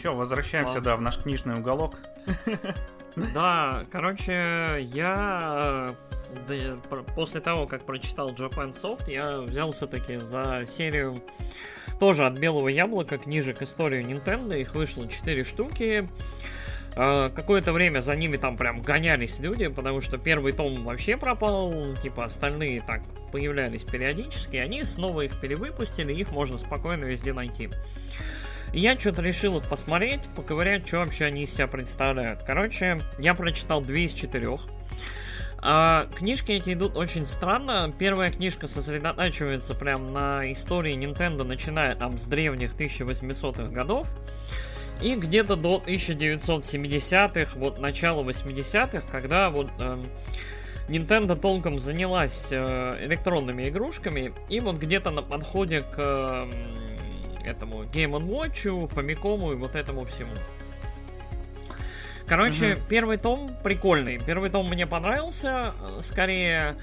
Че, возвращаемся, А. да, в наш книжный уголок. Да, короче, я да, после того, как прочитал Japan Soft, я взялся таки за серию тоже от Белого Яблока книжек историю Nintendo. Их вышло 4 штуки. Э, Какое-то время за ними там прям гонялись люди, потому что первый том вообще пропал, типа остальные так появлялись периодически, они снова их перевыпустили, их можно спокойно везде найти. И я что-то решил их посмотреть, поковырять, что вообще они из себя представляют. Короче, я прочитал две из четырех. А, книжки эти идут очень странно. Первая книжка сосредотачивается прям на истории Nintendo, начиная там с древних 1800-х годов. И где-то до 1970-х, вот начала 80-х, когда вот эм, Nintendo толком занялась э, электронными игрушками, и вот где-то на подходе к эм, этому Game Watch, Famicom и вот этому всему. Короче, Мгм. первый том прикольный. Первый том мне понравился. э, Скорее,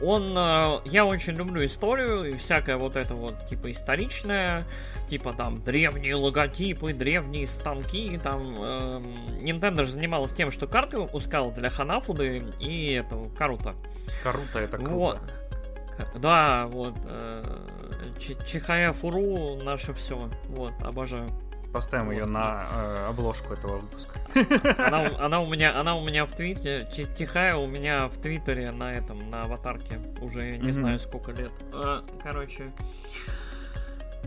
он... э, Я очень люблю историю и всякое вот это вот, типа, историчное. Типа там древние логотипы, древние станки. Там эм, Nintendo же занималась тем, что карты выпускала для Ханафуды и этого Карута. Круто, это круто. Вот. Да, вот. э, Чихая Фуру наше все. Вот, обожаю. Поставим ее Вот. на э, обложку этого выпуска. Она, у- она у меня, она у меня в твите, Тихая у меня в твиттере на этом, на аватарке уже не Мгм. знаю сколько лет. А, короче.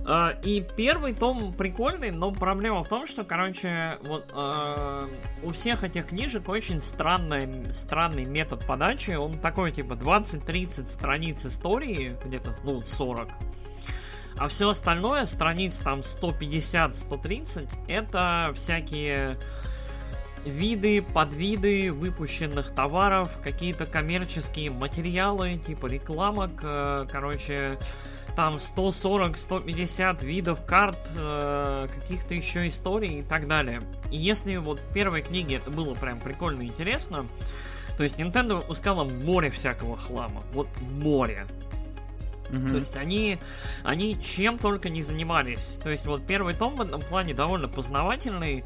А, и первый том прикольный, но проблема в том, что, короче, вот а, у всех этих книжек очень странный, странный метод подачи. Он такой, типа, 20-30 страниц истории, где-то, ну, 40. А все остальное, страниц там 150-130, это всякие виды, подвиды выпущенных товаров, какие-то коммерческие материалы, типа рекламок, э, короче, там 140-150 видов карт, э, каких-то еще историй и так далее. И если вот в первой книге это было прям прикольно и интересно, то есть Nintendo выпускала море всякого хлама. Вот море. Мгм. То есть они, они чем только не занимались. То есть вот первый том в этом плане довольно познавательный.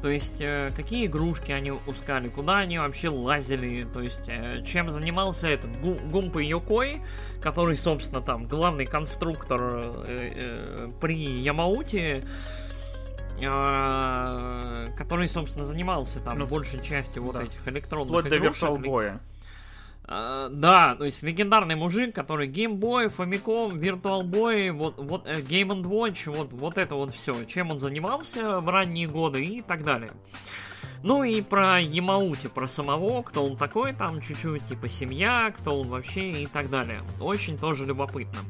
То есть э, какие игрушки они выпускали, куда они вообще лазили, то есть э, чем занимался этот Гу- Гумпа Йокой, который, собственно, там главный конструктор э, э, при Ямауте, э, который, собственно, занимался там Ну, большей частью вот да. этих электронных до игрушек. Boy. А, да, то есть легендарный мужик, который Game Boy, Famicom, Virtual Boy, вот, вот э, Game Watch, вот, вот это вот все, чем он занимался в ранние годы и так далее. Ну и про Ямаути, про самого, кто он такой, там чуть-чуть, типа семья, кто он вообще и так далее. Очень тоже любопытно.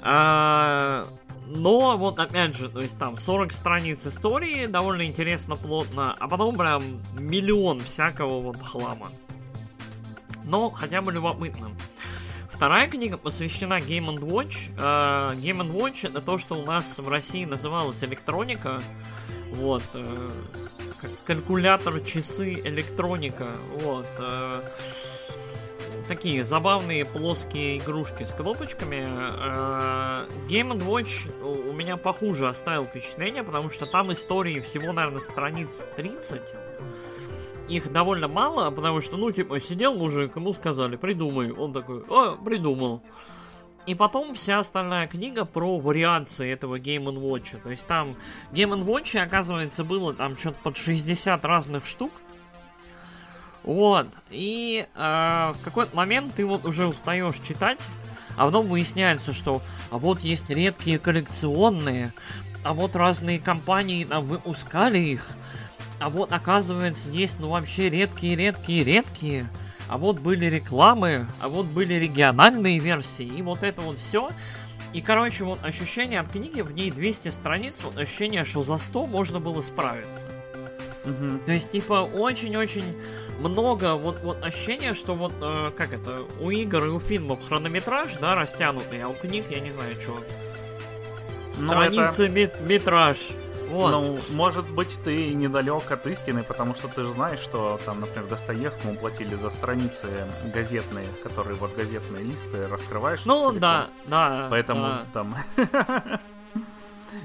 А, но вот опять же, то есть там 40 страниц истории, довольно интересно, плотно, а потом прям миллион всякого вот хлама но хотя бы любопытно. Вторая книга посвящена Game Watch. Э, Game Watch это то, что у нас в России называлось электроника. Вот. э, калькулятор, часы, электроника. Вот. э, Такие забавные плоские игрушки с кнопочками. Э, Game Watch у у меня похуже оставил впечатление, потому что там истории всего, наверное, страниц 30 их довольно мало, потому что, ну, типа, сидел мужик, ему сказали, придумай. Он такой, о, придумал. И потом вся остальная книга про вариации этого Game Watch. То есть там Game Watch, оказывается, было там что-то под 60 разных штук. Вот. И э, в какой-то момент ты вот уже устаешь читать, а потом выясняется, что а вот есть редкие коллекционные, а вот разные компании там выпускали их, а вот оказывается есть ну вообще редкие-редкие-редкие, а вот были рекламы, а вот были региональные версии, и вот это вот все. И, короче, вот ощущение от книги, в ней 200 страниц, вот ощущение, что за 100 можно было справиться. Мгм. То есть, типа, очень-очень много вот, вот ощущение, что вот, э, как это, у игр и у фильмов хронометраж, да, растянутый, а у книг, я не знаю, что. Ну, Страницы мет- метраж. Вот. Ну, может быть, ты недалек от истины, потому что ты же знаешь, что там, например, Достоевскому платили за страницы газетные, которые вот газетные листы раскрываешь. Ну, целиком. да, да. Поэтому да. там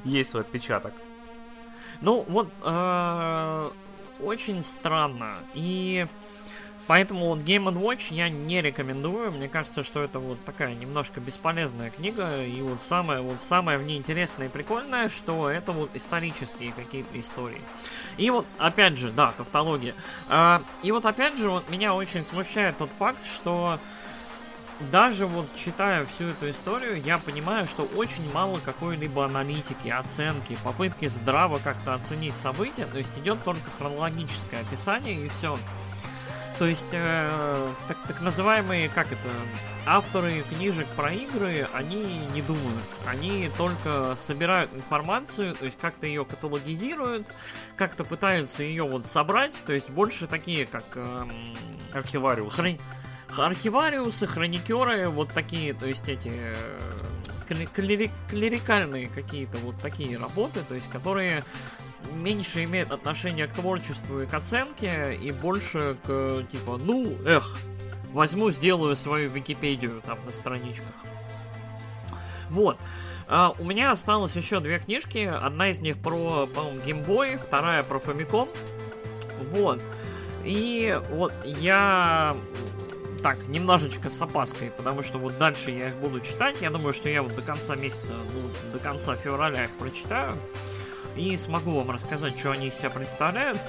есть свой отпечаток. Ну, вот, э, очень странно. И Поэтому вот Game Watch я не рекомендую. Мне кажется, что это вот такая немножко бесполезная книга. И вот самое, вот самое в ней интересное и прикольное, что это вот исторические какие-то истории. И вот, опять же, да, тавтология. А, и вот, опять же, вот меня очень смущает тот факт, что даже вот читая всю эту историю, я понимаю, что очень мало какой-либо аналитики, оценки, попытки здраво как-то оценить события. То есть идет только хронологическое описание и все. То есть, э, так, так называемые, как это, авторы книжек про игры, они не думают. Они только собирают информацию, то есть как-то ее каталогизируют, как-то пытаются ее вот собрать, то есть больше такие, как... Э, Архивариусы. Хрон... Архивариусы, хроникеры, вот такие, то есть эти... Э, клери... клерикальные какие-то вот такие работы, то есть которые меньше имеет отношение к творчеству и к оценке, и больше к, типа, ну, эх, возьму, сделаю свою Википедию там на страничках. Вот. А, у меня осталось еще две книжки. Одна из них про, по-моему, геймбой, вторая про Famicom. Вот. И вот я так, немножечко с опаской, потому что вот дальше я их буду читать. Я думаю, что я вот до конца месяца, ну, до конца февраля их прочитаю и смогу вам рассказать, что они из себя представляют.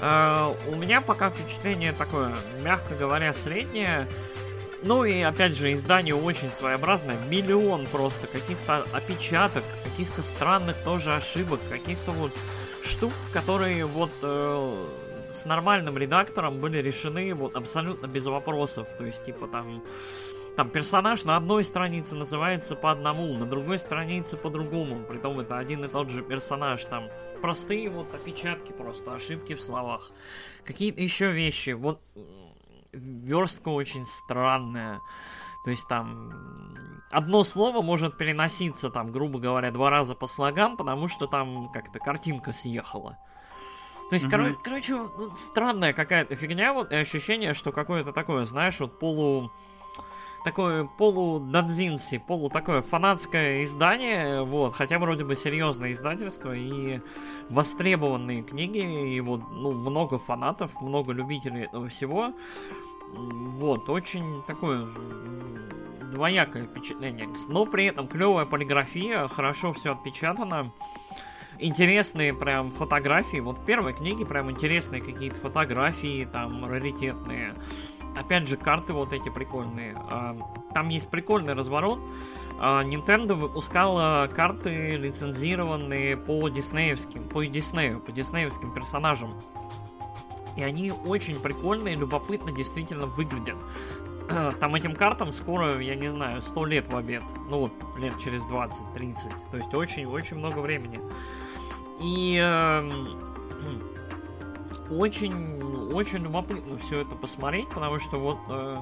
Э, у меня пока впечатление такое, мягко говоря, среднее. Ну и опять же, издание очень своеобразное. Миллион просто каких-то опечаток, каких-то странных тоже ошибок, каких-то вот штук, которые вот э, с нормальным редактором были решены вот абсолютно без вопросов. То есть, типа там там персонаж на одной странице называется по одному, на другой странице по другому. Притом это один и тот же персонаж. Там простые вот опечатки просто, ошибки в словах. Какие-то еще вещи. Вот верстка очень странная. То есть там одно слово может переноситься там, грубо говоря, два раза по слогам, потому что там как-то картинка съехала. То есть, угу. кор- короче, ну, странная какая-то фигня, вот и ощущение, что какое-то такое, знаешь, вот полу такое полу дадзинси, полу такое фанатское издание, вот, хотя вроде бы серьезное издательство и востребованные книги, и вот, ну, много фанатов, много любителей этого всего. Вот, очень такое двоякое впечатление. Но при этом клевая полиграфия, хорошо все отпечатано. Интересные прям фотографии. Вот в первой книге прям интересные какие-то фотографии, там, раритетные. Опять же, карты вот эти прикольные. А, там есть прикольный разворот. А, Nintendo выпускала карты, лицензированные по диснеевским, по Диснею, по диснеевским персонажам. И они очень прикольные, любопытно действительно выглядят. Там этим картам скоро, я не знаю, 100 лет в обед. Ну вот, лет через 20-30. То есть очень-очень много времени. И э, очень очень любопытно все это посмотреть, потому что вот, э,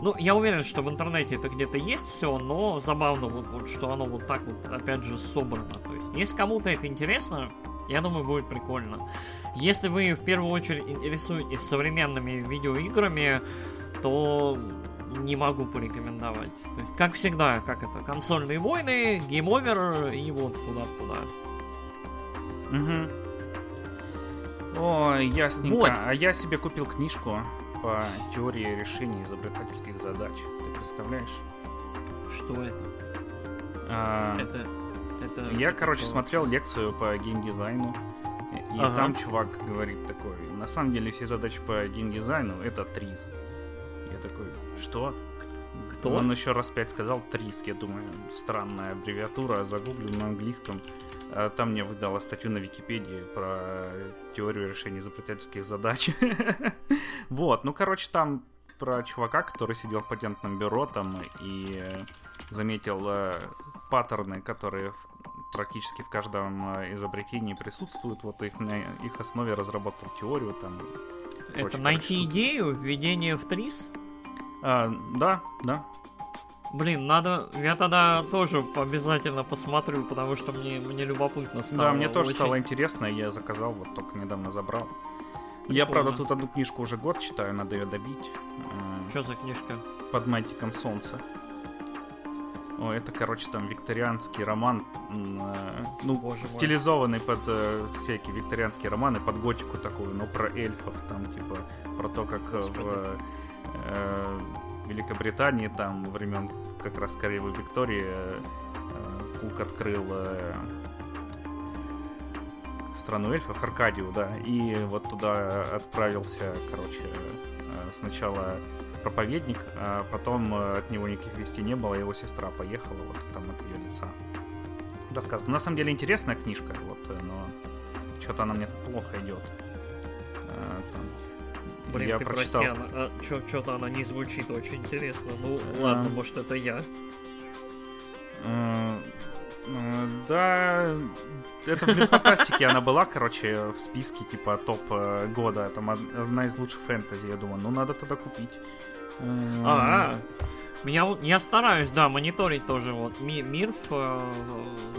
ну, я уверен, что в интернете это где-то есть все, но забавно вот, вот, что оно вот так вот, опять же, собрано. То есть, если кому-то это интересно, я думаю, будет прикольно. Если вы в первую очередь интересуетесь современными видеоиграми, то не могу порекомендовать. То есть, как всегда, как это, консольные войны, Game Over и вот куда-куда. Угу. О, ясненько. Вот. А я себе купил книжку по теории решения изобретательских задач. Ты представляешь? Что это? А, это, это... Я, короче, что? смотрел лекцию по геймдизайну. И ага. там чувак говорит такой, на самом деле все задачи по геймдизайну это ТРИЗ. Я такой, что? Кто? Он еще раз пять сказал ТРИЗ. Я думаю, странная аббревиатура, загуглю на английском. А там мне выдала статью на Википедии про теорию решения изобретательских задач. Вот, ну, короче, там про чувака, который сидел в патентном бюро там и заметил э, паттерны, которые практически в каждом э, изобретении присутствуют. Вот их на их основе разработал теорию там. Это найти идею, введение в ТРИС? А, да, да. Блин, надо. Я тогда тоже обязательно посмотрю, потому что мне, мне любопытно стало. Да, мне тоже очень... стало интересно, я заказал, вот только недавно забрал. Прикольно. Я, правда, тут одну книжку уже год читаю, надо ее добить. Что за книжка? Под мантиком солнца. О, это, короче, там викторианский роман, э, ну, Боже мой. стилизованный под э, всякие викторианские романы, под готику такую, но про эльфов, там, типа, про то, как э, Господи. в э, Великобритании, там, времен как раз королевы Виктории, э, э, Кук открыл э, страну эльфов, Аркадию, да, и вот туда отправился, короче, сначала проповедник, а потом от него никаких вестей не было, его сестра поехала вот там от ее лица. Рассказывает. На самом деле интересная книжка, вот, но что-то она мне плохо идет. Э, там. Блин, Я ты прочитал. прости, она, что-то она не звучит очень интересно. Ну, ладно, А. может, это я. Э, э, Да, это в фантастике она была, короче, в списке типа топ года. Там од- одна из лучших фэнтези, я думаю, ну надо тогда купить. Э, А, меня вот, я стараюсь, да, мониторить тоже вот ми- мир э,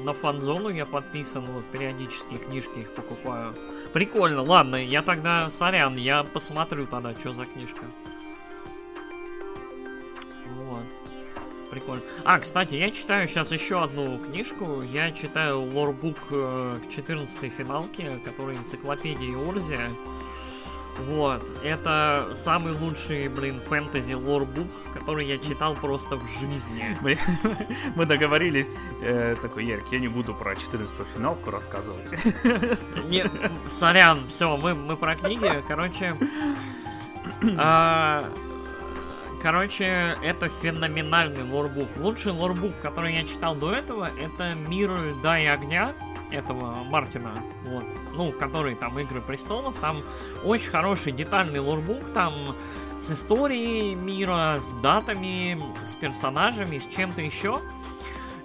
на фанзону я подписан, вот периодически книжки их покупаю. Прикольно, ладно, я тогда, сорян, я посмотрю тогда, что за книжка. Вот. Прикольно. А, кстати, я читаю сейчас еще одну книжку. Я читаю лорбук э, к 14 финалке, который энциклопедия Орзия. Вот. Это самый лучший, блин, фэнтези лорбук, который я читал просто в жизни. Мы, мы договорились, э, такой, Ярик, я не буду про 14 финалку рассказывать. Не, сорян, все, мы, мы про книги. Короче, а, короче, это феноменальный лорбук. Лучший лорбук, который я читал до этого, это Мир льда и огня этого Мартина, вот, ну, который там Игры престолов, там очень хороший детальный лорбук, там с историей мира, с датами, с персонажами, с чем-то еще.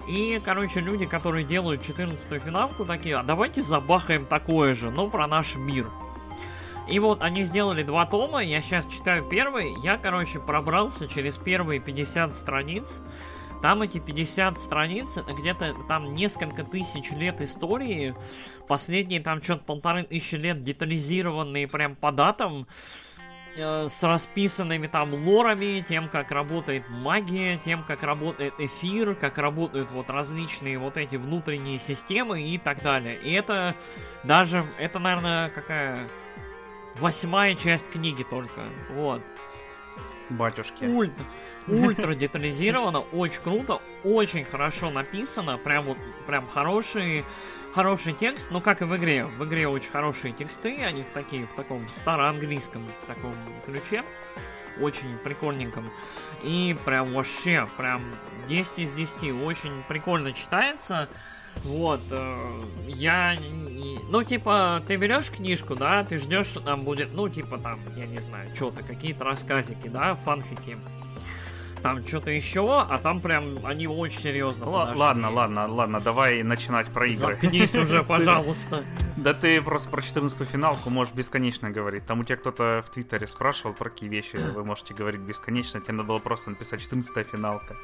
И, короче, люди, которые делают 14 финалку, такие, а давайте забахаем такое же, но про наш мир. И вот они сделали два тома, я сейчас читаю первый, я, короче, пробрался через первые 50 страниц. Там эти 50 страниц, это где-то там несколько тысяч лет истории. Последние там что-то полторы тысячи лет детализированные прям по датам э, с расписанными там лорами, тем, как работает магия, тем, как работает эфир, как работают вот различные вот эти внутренние системы и так далее. И это даже, это, наверное, какая восьмая часть книги только. Вот. Батюшки. Ультра, ультра детализировано, очень круто, очень хорошо написано, прям вот, прям хороший, хороший текст, ну как и в игре, в игре очень хорошие тексты, они в такие, в таком староанглийском таком ключе, очень прикольненьком, и прям вообще, прям 10 из 10, очень прикольно читается, вот, э, я, ну, типа, ты берешь книжку, да, ты ждешь, что там будет, ну, типа, там, я не знаю, что-то, какие-то рассказики, да, фанфики, там что-то еще, а там прям они очень серьезно подошли. ладно, ладно, ладно, давай начинать про игры. Заткнись уже, пожалуйста. Да ты просто про 14 финалку можешь бесконечно говорить. Там у тебя кто-то в Твиттере спрашивал, про какие вещи вы можете говорить бесконечно. Тебе надо было просто написать 14 финалка.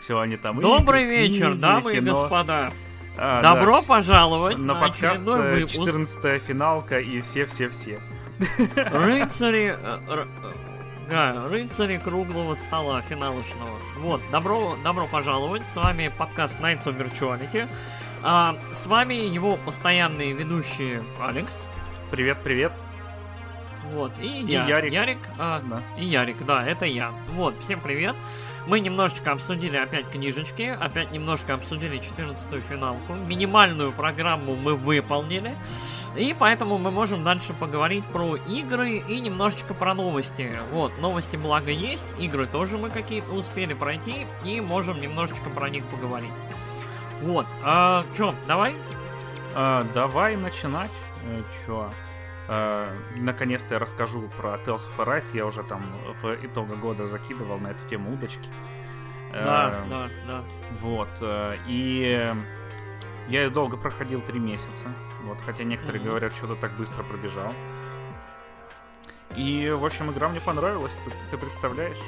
Все, они там... Добрый вечер, дамы и господа. А, Добро да, пожаловать на на, подкаст очередной э, выпуск 14 финалка и все-все-все. Рыцари... Да, рыцари круглого стола финалочного. Вот, добро, добро пожаловать. С вами подкаст Nights of Virtuality. А, с вами его постоянные ведущие Алекс. Привет-привет. Вот, и, И я, Ярик. Ярик, а, Да. и Ярик, да, это я. Вот, всем привет. Мы немножечко обсудили опять книжечки, опять немножко обсудили 14-ю финалку. Минимальную программу мы выполнили. И поэтому мы можем дальше поговорить про игры и немножечко про новости. Вот, новости благо есть, игры тоже мы какие-то успели пройти, и можем немножечко про них поговорить. Вот, а, чё, давай? А, давай начинать. Э, чё? А, наконец-то я расскажу про Tales of Arise. Я уже там в итоге года закидывал на эту тему удочки. Да, Э, да, да. Вот. э, И я ее долго проходил три месяца. Вот, хотя некоторые Мгм. говорят, что-то так быстро пробежал. И, в общем, игра мне понравилась, ты, ты представляешь?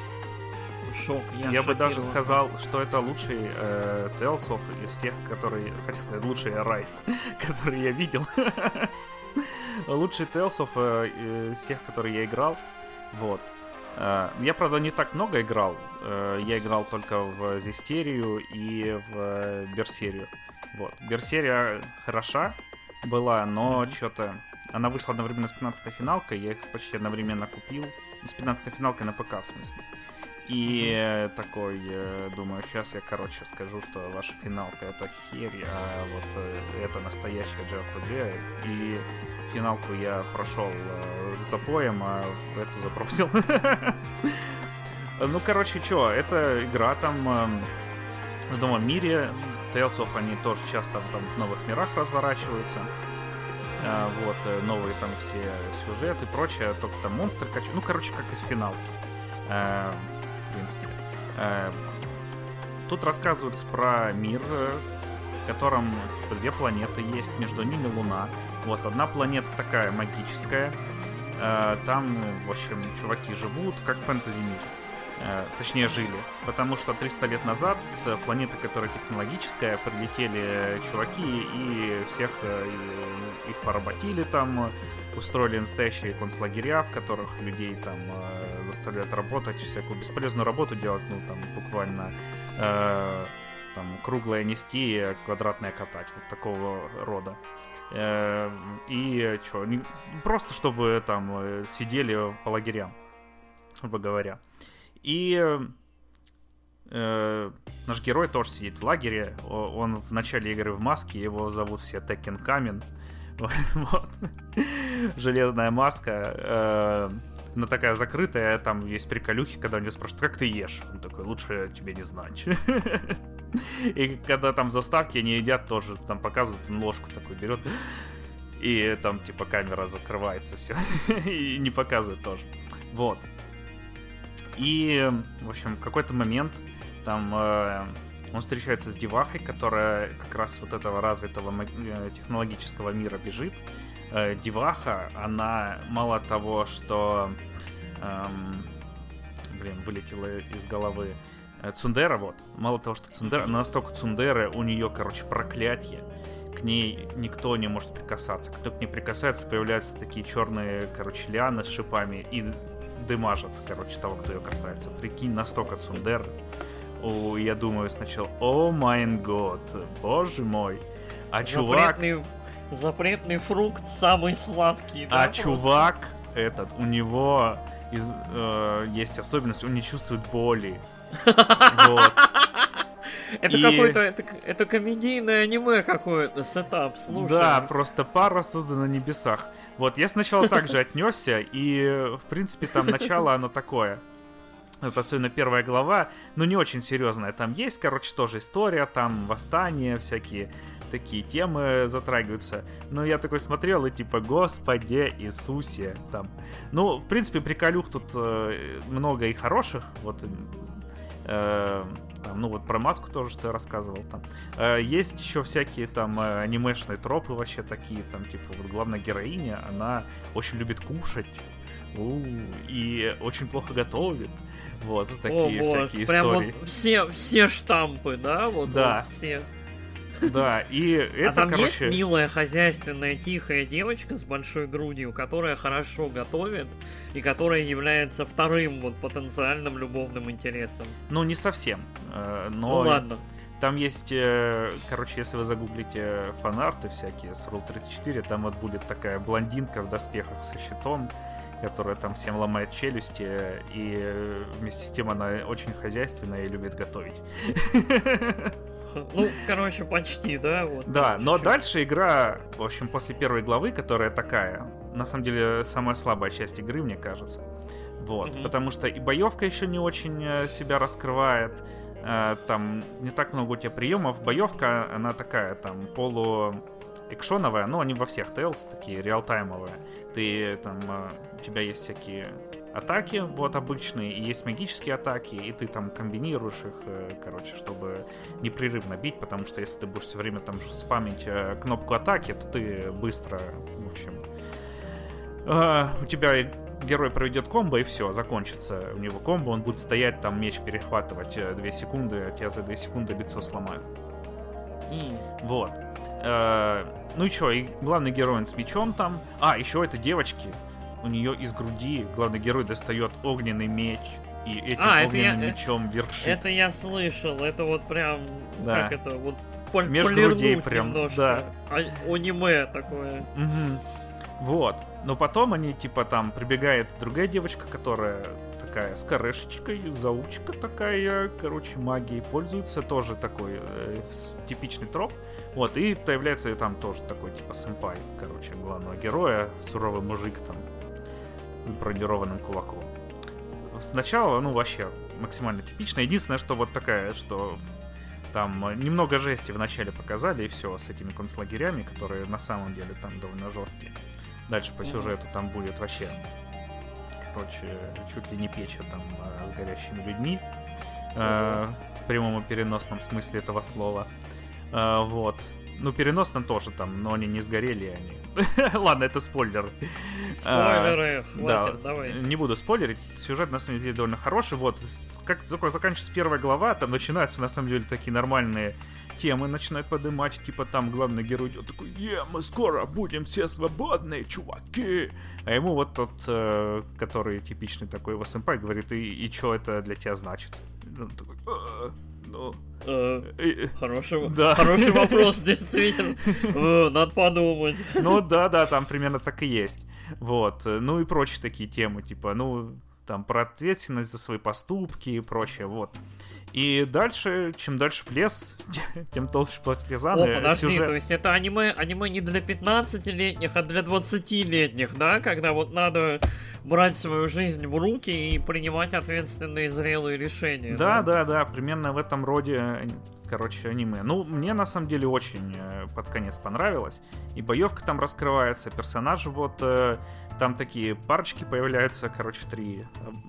Шок, я Я, бы даже сказал, что это лучший э, Tales of из всех, которые... Хотел сказать, лучший Rise, который я видел. лучший Tales of э, из всех, которые я играл. Вот. Э, Я, правда, не так много играл. Э, Я играл только в Зестерию и в э, Берсерию. Вот. Берсерия хороша была, но что-то... Она вышла одновременно с 15-й финалкой, я их почти одновременно купил. С 15-й финалкой на ПК, в смысле. И э, такой, э, думаю, сейчас я, короче, скажу, что ваша финалка это херь, а вот э, это настоящая JRPG. И финалку я прошел э, запоем, а эту забросил. Ну, короче, что, это игра там в мире. Tales of они тоже часто там в новых мирах разворачиваются. Э, вот, э, новые там все сюжеты и прочее, только там монстры качают. Ну, короче, как из финалки. Э, в принципе. Э, тут рассказывается про мир, в котором две планеты есть, между ними Луна. Вот, одна планета такая магическая, там, в общем, чуваки живут, как в фэнтези-мире. Э, точнее, жили. Потому что 300 лет назад с планеты, которая технологическая, прилетели чуваки и всех э, и, их поработили там, устроили настоящие концлагеря, в которых людей там э, заставляют работать, всякую бесполезную работу делать, ну, там, буквально э, там, круглое нести, квадратное катать, вот такого рода. И что, просто чтобы там сидели по лагерям, грубо говоря. И э, наш герой тоже сидит в лагере. Он в начале игры в маске, его зовут все Теkken Камен. Вот. Железная маска. Э, но такая закрытая, там есть приколюхи, когда у него спрашивают, как ты ешь? Он такой, лучше тебе не знать. И когда там заставки они едят, тоже там показывают, он ложку такой берет. И там типа камера закрывается, все. И не показывает тоже. Вот. И, в общем, в какой-то момент там э, он встречается с девахой, которая как раз вот этого развитого э, технологического мира бежит. Э, деваха, она мало того, что... Эм, блин, вылетела из головы. Э, Цундера, вот. Мало того, что Цундера, она настолько Цундера, у нее, короче, проклятие. К ней никто не может прикасаться. Кто к ней прикасается, появляются такие черные, короче, лианы с шипами. И дымажит, короче, того, кто ее касается. Прикинь, настолько Сундер. О, я думаю сначала, о май год, боже мой. А запретный, чувак... Запретный фрукт самый сладкий, да, А просто? чувак этот, у него из, э, есть особенность, он не чувствует боли. Вот. Это и... какой-то, это, это комедийное аниме какое-то, сетап, слушай. Да, просто пара создана на небесах. Вот, я сначала также отнесся, и, в принципе, там начало оно такое. Это особенно первая глава, но не очень серьезная. Там есть, короче, тоже история, там восстание, всякие такие темы затрагиваются. Но я такой смотрел и типа, Господи Иисусе, там. Ну, в принципе, приколюх тут э, много и хороших, вот э, там, ну вот про маску тоже, что я рассказывал там. Э, есть еще всякие там э, анимешные тропы вообще такие, там, типа, вот главная героиня, она очень любит кушать, у, и очень плохо готовит. Вот, такие О, всякие прям истории. Вот все, все штампы, да? Вот, да. Вот все. Да, и это, а там короче... есть милая, хозяйственная, тихая девочка с большой грудью, которая хорошо готовит и которая является вторым вот потенциальным любовным интересом. Ну, не совсем. Э, но... Ну, ладно. Там есть, э, короче, если вы загуглите фанарты всякие с Rule 34, там вот будет такая блондинка в доспехах со щитом, которая там всем ломает челюсти, и вместе с тем она очень хозяйственная и любит готовить. Ну, короче, почти, да? Вот, да, но дальше игра, в общем, после первой главы, которая такая, на самом деле, самая слабая часть игры, мне кажется. Вот, mm потому что и боевка еще не очень э, себя раскрывает, э, там не так много у тебя приемов. Боевка, она такая, там, полу экшоновая, но они во всех Tales такие реалтаймовые. Ты там, э, у тебя есть всякие атаки, вот обычные, и есть магические атаки, и ты там комбинируешь их, э, короче, чтобы непрерывно бить, потому что если ты будешь все время там спамить э, кнопку атаки, то ты быстро, в общем, э, у тебя герой проведет комбо и все, закончится у него комбо, он будет стоять там, меч перехватывать 2 секунды, а тебя за 2 секунды лицо сломают. Mm. Вот. Ну и что, и главный герой с мечом там. А, еще это девочки у нее из груди главный герой достает огненный меч и этим а, огненным я, э, мечом вершит. Это я слышал, это вот прям, да. как это, вот пол- Между грудей прям, немножко. да. А- аниме такое. Мгм. Вот. Но потом они, типа, там прибегает другая девочка, которая такая с корешечкой, заучка такая, короче, магией пользуется, тоже такой э, типичный троп. Вот, и появляется там тоже такой, типа, сэмпай, короче, главного героя, суровый мужик там, бронированным кулаком. Сначала, ну, вообще, максимально типично. Единственное, что вот такая, что там немного жести вначале показали, и все, с этими концлагерями, которые на самом деле там довольно жесткие. Дальше по сюжету там будет вообще, короче, чуть ли не печа там э, с горящими людьми. э, в прямом и переносном смысле этого слова. Э, вот. Ну, переносном тоже там, но они не сгорели, они... Ладно, это спойлер. Спойлеры, А, хватит, давай. не буду спойлерить. Сюжет, на самом деле, довольно хороший. Вот, как только заканчивается первая глава, там начинаются, на самом деле, такие нормальные темы начинают поднимать. Типа там главный герой идет такой, е, мы скоро будем все свободные, чуваки. А ему вот тот, э, который типичный такой его сэмпай, говорит, и, и что это для тебя значит? И он такой, «А, ну... Э, Хороший, Да. хороший вопрос, действительно. Э, Надо подумать. Ну да, да, там примерно так и есть. Вот. Ну и прочие такие темы, типа, ну, там про ответственность за свои поступки и прочее, вот. И дальше, чем дальше в лес, тем толще партизаны. О, подожди, сюжет- то есть это аниме, аниме не для 15-летних, а для 20-летних, да? Когда вот надо брать свою жизнь в руки и принимать ответственные зрелые решения. Да, да, да, примерно в этом роде, короче, аниме. Ну, мне на самом деле очень э, под конец понравилось. И боевка там раскрывается, персонажи вот э, там такие парочки появляются, короче, три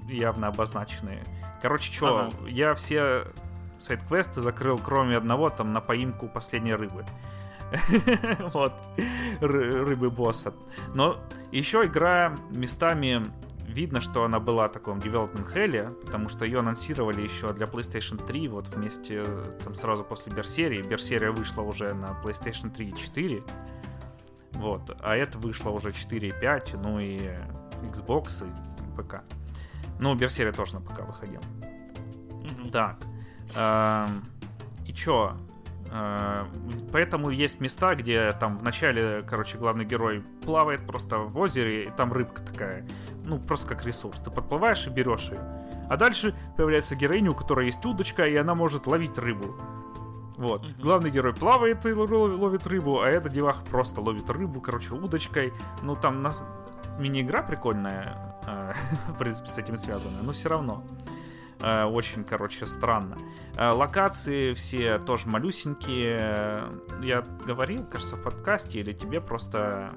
э, явно обозначенные. Короче, что, Ага. я все сайт-квесты закрыл, кроме одного, там, на поимку последней рыбы. Вот. Ры- Рыбы босса. Но еще игра местами видно, что она была в таком development hell, потому что ее анонсировали еще для PlayStation 3, вот вместе, там сразу после Берсерии. Берсерия вышла уже на PlayStation 3 и 4. Вот, а это вышло уже 4 и 5, ну и Xbox и ПК. Ну, Берсерия тоже на ПК выходил. Так. эм, И чё? Э, Поэтому есть места, где там в начале, короче, главный герой плавает просто в озере, и там рыбка такая. Ну, просто как ресурс. Ты подплываешь и берешь ее. А дальше появляется героиня, у которой есть удочка, и она может ловить рыбу. Вот. Мгм. Главный герой плавает и ло- ловит рыбу, а эта деваха просто ловит рыбу, короче, удочкой. Ну, там нас... мини-игра прикольная, в принципе, с этим связанная, но все равно. Э, Очень, короче, странно. Э, Локации все тоже малюсенькие. Э, Я говорил, кажется, в подкасте, или тебе просто...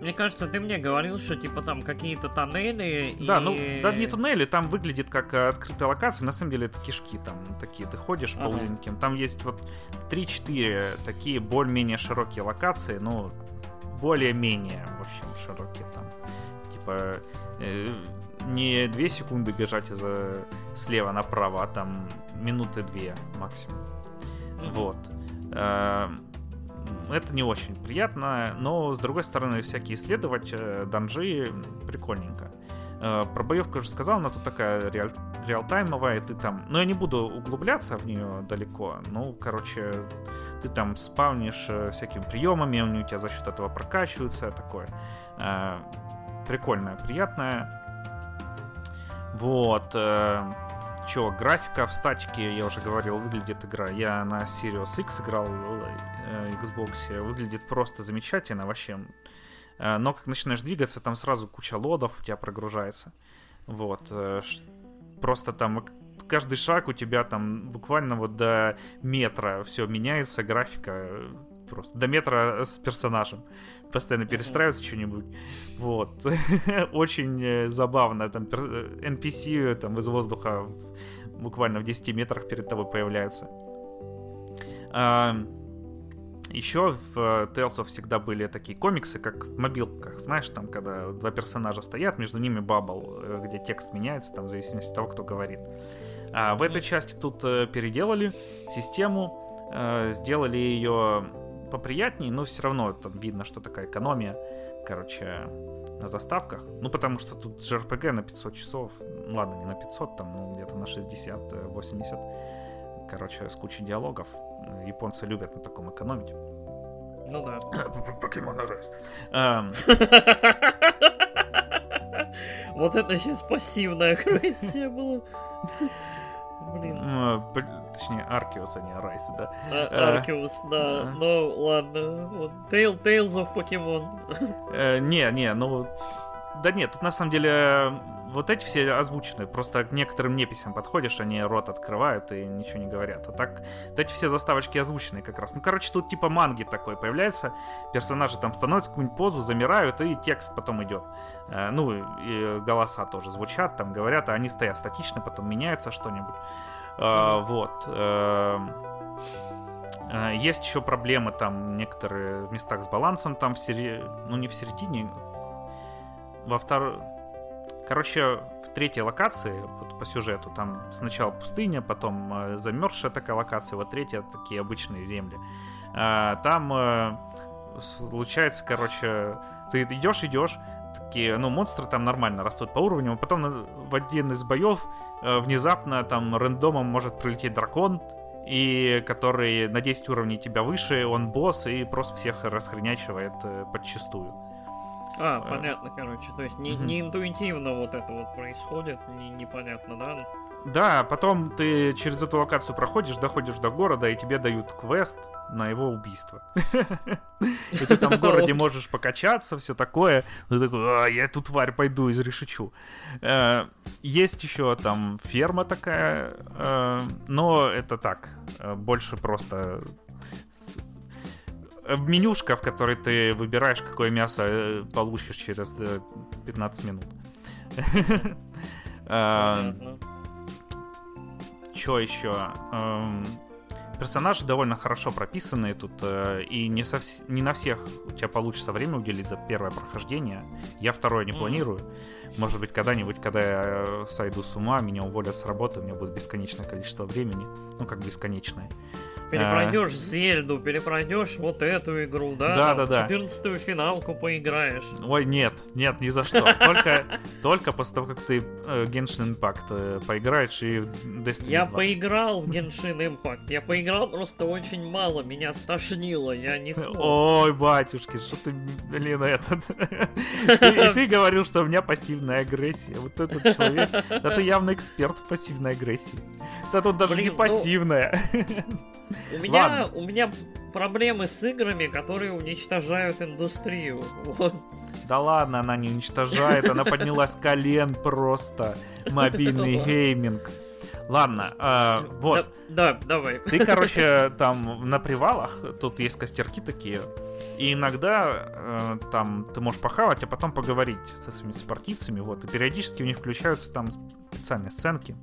Мне кажется, ты мне говорил, что типа там какие-то тоннели и... Да, ну, да не туннели, там выглядит как э, открытая локация, на самом деле это кишки там такие, ты ходишь по Ага. узеньким, там есть вот 3-4 такие более-менее широкие локации, ну, более-менее, в общем, широкие там, типа, э, не 2 секунды бежать из слева направо, а там минуты 2 максимум. Вот. Эм, Это не очень приятно, но с другой стороны, всякие исследовать э, данжи прикольненько. Э, Про боевку уже сказал, она тут такая реаль- реалтаймовая, ты там... Но я не буду углубляться в нее далеко. Ну, короче, ты там спавнишь э, всякими приемами, они у тебя за счет этого прокачиваются, такое. Э, Прикольное, приятное. Вот. э, Че, графика в статике, я уже говорил, выглядит игра. Я на Sirius X играл э, Xbox, выглядит просто замечательно вообще. Э, Но как начинаешь двигаться, там сразу куча лодов у тебя прогружается. Вот. э, Просто там каждый шаг у тебя там буквально вот до метра все меняется, графика э, просто до метра с персонажем. Постоянно перестраивается что-нибудь. Вот. Очень э, забавно. Там пер- э, NPC там из воздуха буквально в 10 метрах перед тобой появляются. Еще в э, Tales of всегда были такие комиксы, как в мобилках, знаешь, там, когда два персонажа стоят, между ними бабл, э, где текст меняется, там, в зависимости от того, кто говорит. А в этой части тут э, переделали систему, э, сделали ее поприятнее, но все равно там видно, что такая экономия, короче, на заставках. Ну, потому что тут JRPG на 500 часов, ну, ладно, не на 500, там, ну, где-то на 60-80. короче, с кучей диалогов. Японцы любят на таком экономить. Ну да. Покемон Райс. Эм, Вот это сейчас пассивная агрессия была. Блин. бл- Точнее, Аркиус, а не Райс, да. А- Э, Аркеус, да. э. Ну, ладно. Вот Tail, Tales of Pokemon. Не, не, ну... Да нет, тут на самом деле вот эти все озвучены. Просто к некоторым неписям подходишь, они рот открывают и ничего не говорят. А так, вот эти все заставочки озвученные как раз. Ну, короче, тут типа манги такой появляется. Персонажи там становятся какую-нибудь позу, замирают, и текст потом идет. Э, Ну, и голоса тоже звучат, там говорят, а они стоят статично, потом меняется что-нибудь. Э, Вот. эм, Э, Есть еще проблемы там некоторые в местах с балансом, там в середине, ну не в середине, во второй, короче, в третьей локации, вот по сюжету, там сначала пустыня, потом э, замерзшая такая локация, вот третья такие обычные земли. А, Там э, случается, короче, ты идешь, идешь, такие, ну, монстры там нормально растут по уровню, а потом на- в один из боев э, внезапно там рандомом может прилететь дракон, и который на 10 уровней тебя выше, он босс и просто всех расхренячивает э, подчистую. А, Э. понятно, короче. То есть не, не интуитивно вот это вот происходит, не, непонятно, да? Да, потом ты через эту локацию проходишь, доходишь до города, и тебе дают квест на его убийство. И ты там в городе можешь покачаться, все такое. Ты такой, «А, я эту тварь пойду изрешечу. Э, Есть еще там ферма такая, э, но это так, э, больше просто менюшка, в которой ты выбираешь, какое мясо э, получишь через э, 15 минут. Э, Понятно. Че еще? Эм, персонажи довольно хорошо прописанные тут, э, и не, совс- не на всех у тебя получится время уделить за первое прохождение. Я второе не планирую. Может быть, когда-нибудь, когда я э, сойду с ума, меня уволят с работы, у меня будет бесконечное количество времени. Ну, как бесконечное. Перепройдешь Зельду, перепройдешь вот эту игру, да? Да, да, да. 14 финалку поиграешь. Ой, нет, нет, ни за что. Только, только после того, как ты э, Genshin Impact э, поиграешь и Destiny Я 2. поиграл в Genshin Impact. Я поиграл просто очень мало, меня стошнило, я не смог. Ой, батюшки, что ты, блин, этот... И ты говорил, что у меня пассивная агрессия. Вот этот человек, это явно эксперт в пассивной агрессии. Да тут даже не ну- пассивная. У меня, Ладно. у меня проблемы с играми, которые уничтожают индустрию. Вот. Да ладно, она не уничтожает, она поднялась колен просто. Мобильный гейминг. Ладно, а, вот. Да, да, давай. Ты, короче, там на привалах, тут есть костерки такие, и иногда э, там ты можешь похавать, а потом поговорить со своими сопартийцами, вот, и периодически у них включаются там специальные сценки.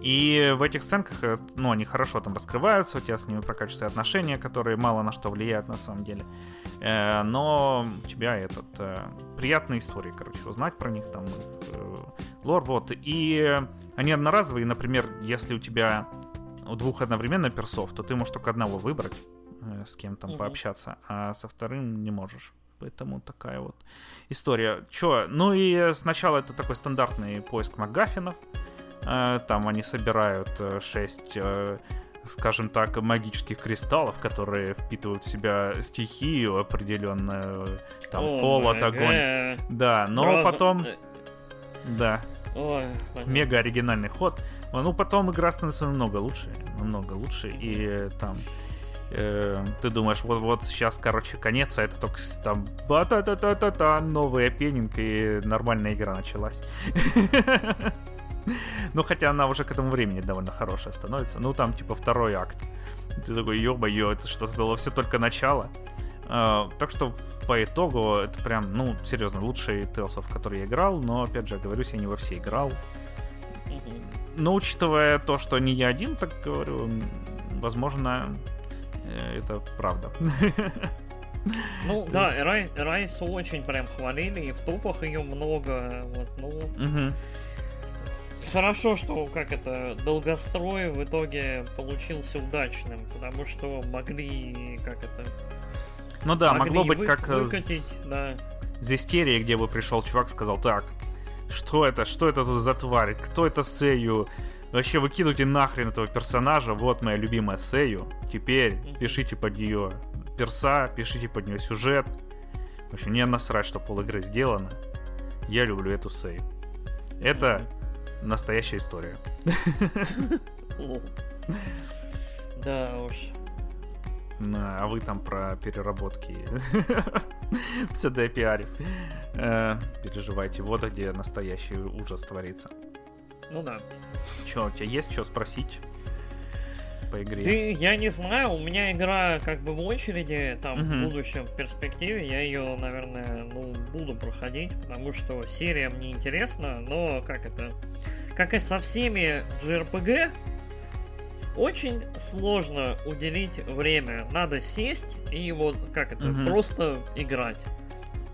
И в этих сценках, э, ну, они хорошо там раскрываются, у тебя с ними прокачиваются отношения, которые мало на что влияют на самом деле. Э, но у тебя этот э, приятные истории, короче, узнать про них там лор, вот. И они одноразовые, например, если у тебя у двух одновременно персов, то ты можешь только одного выбрать, с кем там Мгм. пообщаться, а со вторым не можешь. Поэтому такая вот история. Чё? Ну и сначала это такой стандартный поиск МакГаффинов. Э, Там они собирают э, шесть, э, скажем так, магических кристаллов, которые впитывают в себя стихию определенную. Там О, холод, огонь. Да, но Просто- потом... э, Да, Ой, мега оригинальный ход. Ну, потом игра становится намного лучше, намного лучше, и э, там э, ты думаешь, вот вот сейчас, короче, конец, а это только там ба та та та та та новый опенинг, и нормальная игра началась. Ну, хотя она уже к этому времени довольно хорошая становится. Ну, там, типа, второй акт. Ты такой, ё-моё, это что было все только начало. А, так что, по итогу, это прям, ну, серьезно, лучший Tales, в который я играл, но, опять же, говорюсь, я не во все играл. Но учитывая то, что не я один, так говорю, возможно, э, это правда. Ну да, Рай, Райсу очень прям хвалили, и в топах ее много. Вот, ну, Мгм. Хорошо, что как это долгострой в итоге получился удачным, потому что могли как это Ну да, могло быть вы- как э, выкатить, да. с Зестерии, где бы пришел чувак, сказал, так, что это, что это тут за тварь, кто это Сею Вообще выкидывайте нахрен этого персонажа. Вот моя любимая Сею. Теперь пишите под нее перса, пишите под нее сюжет. В общем, мне насрать, что пол игры сделано. Я люблю эту Сею. Это настоящая история. Да уж. А вы там про переработки в CDPR. Э, Переживайте. Вот где настоящий ужас творится. Ну да. Че, у тебя есть что спросить по игре? Ты, я не знаю, у меня игра как бы в очереди, там, Мгм. в будущем, в перспективе, я ее, наверное, ну, буду проходить, потому что серия мне интересна, но как это, как и со всеми JRPG, очень сложно уделить время. Надо сесть и вот, как это, Мгм. просто играть.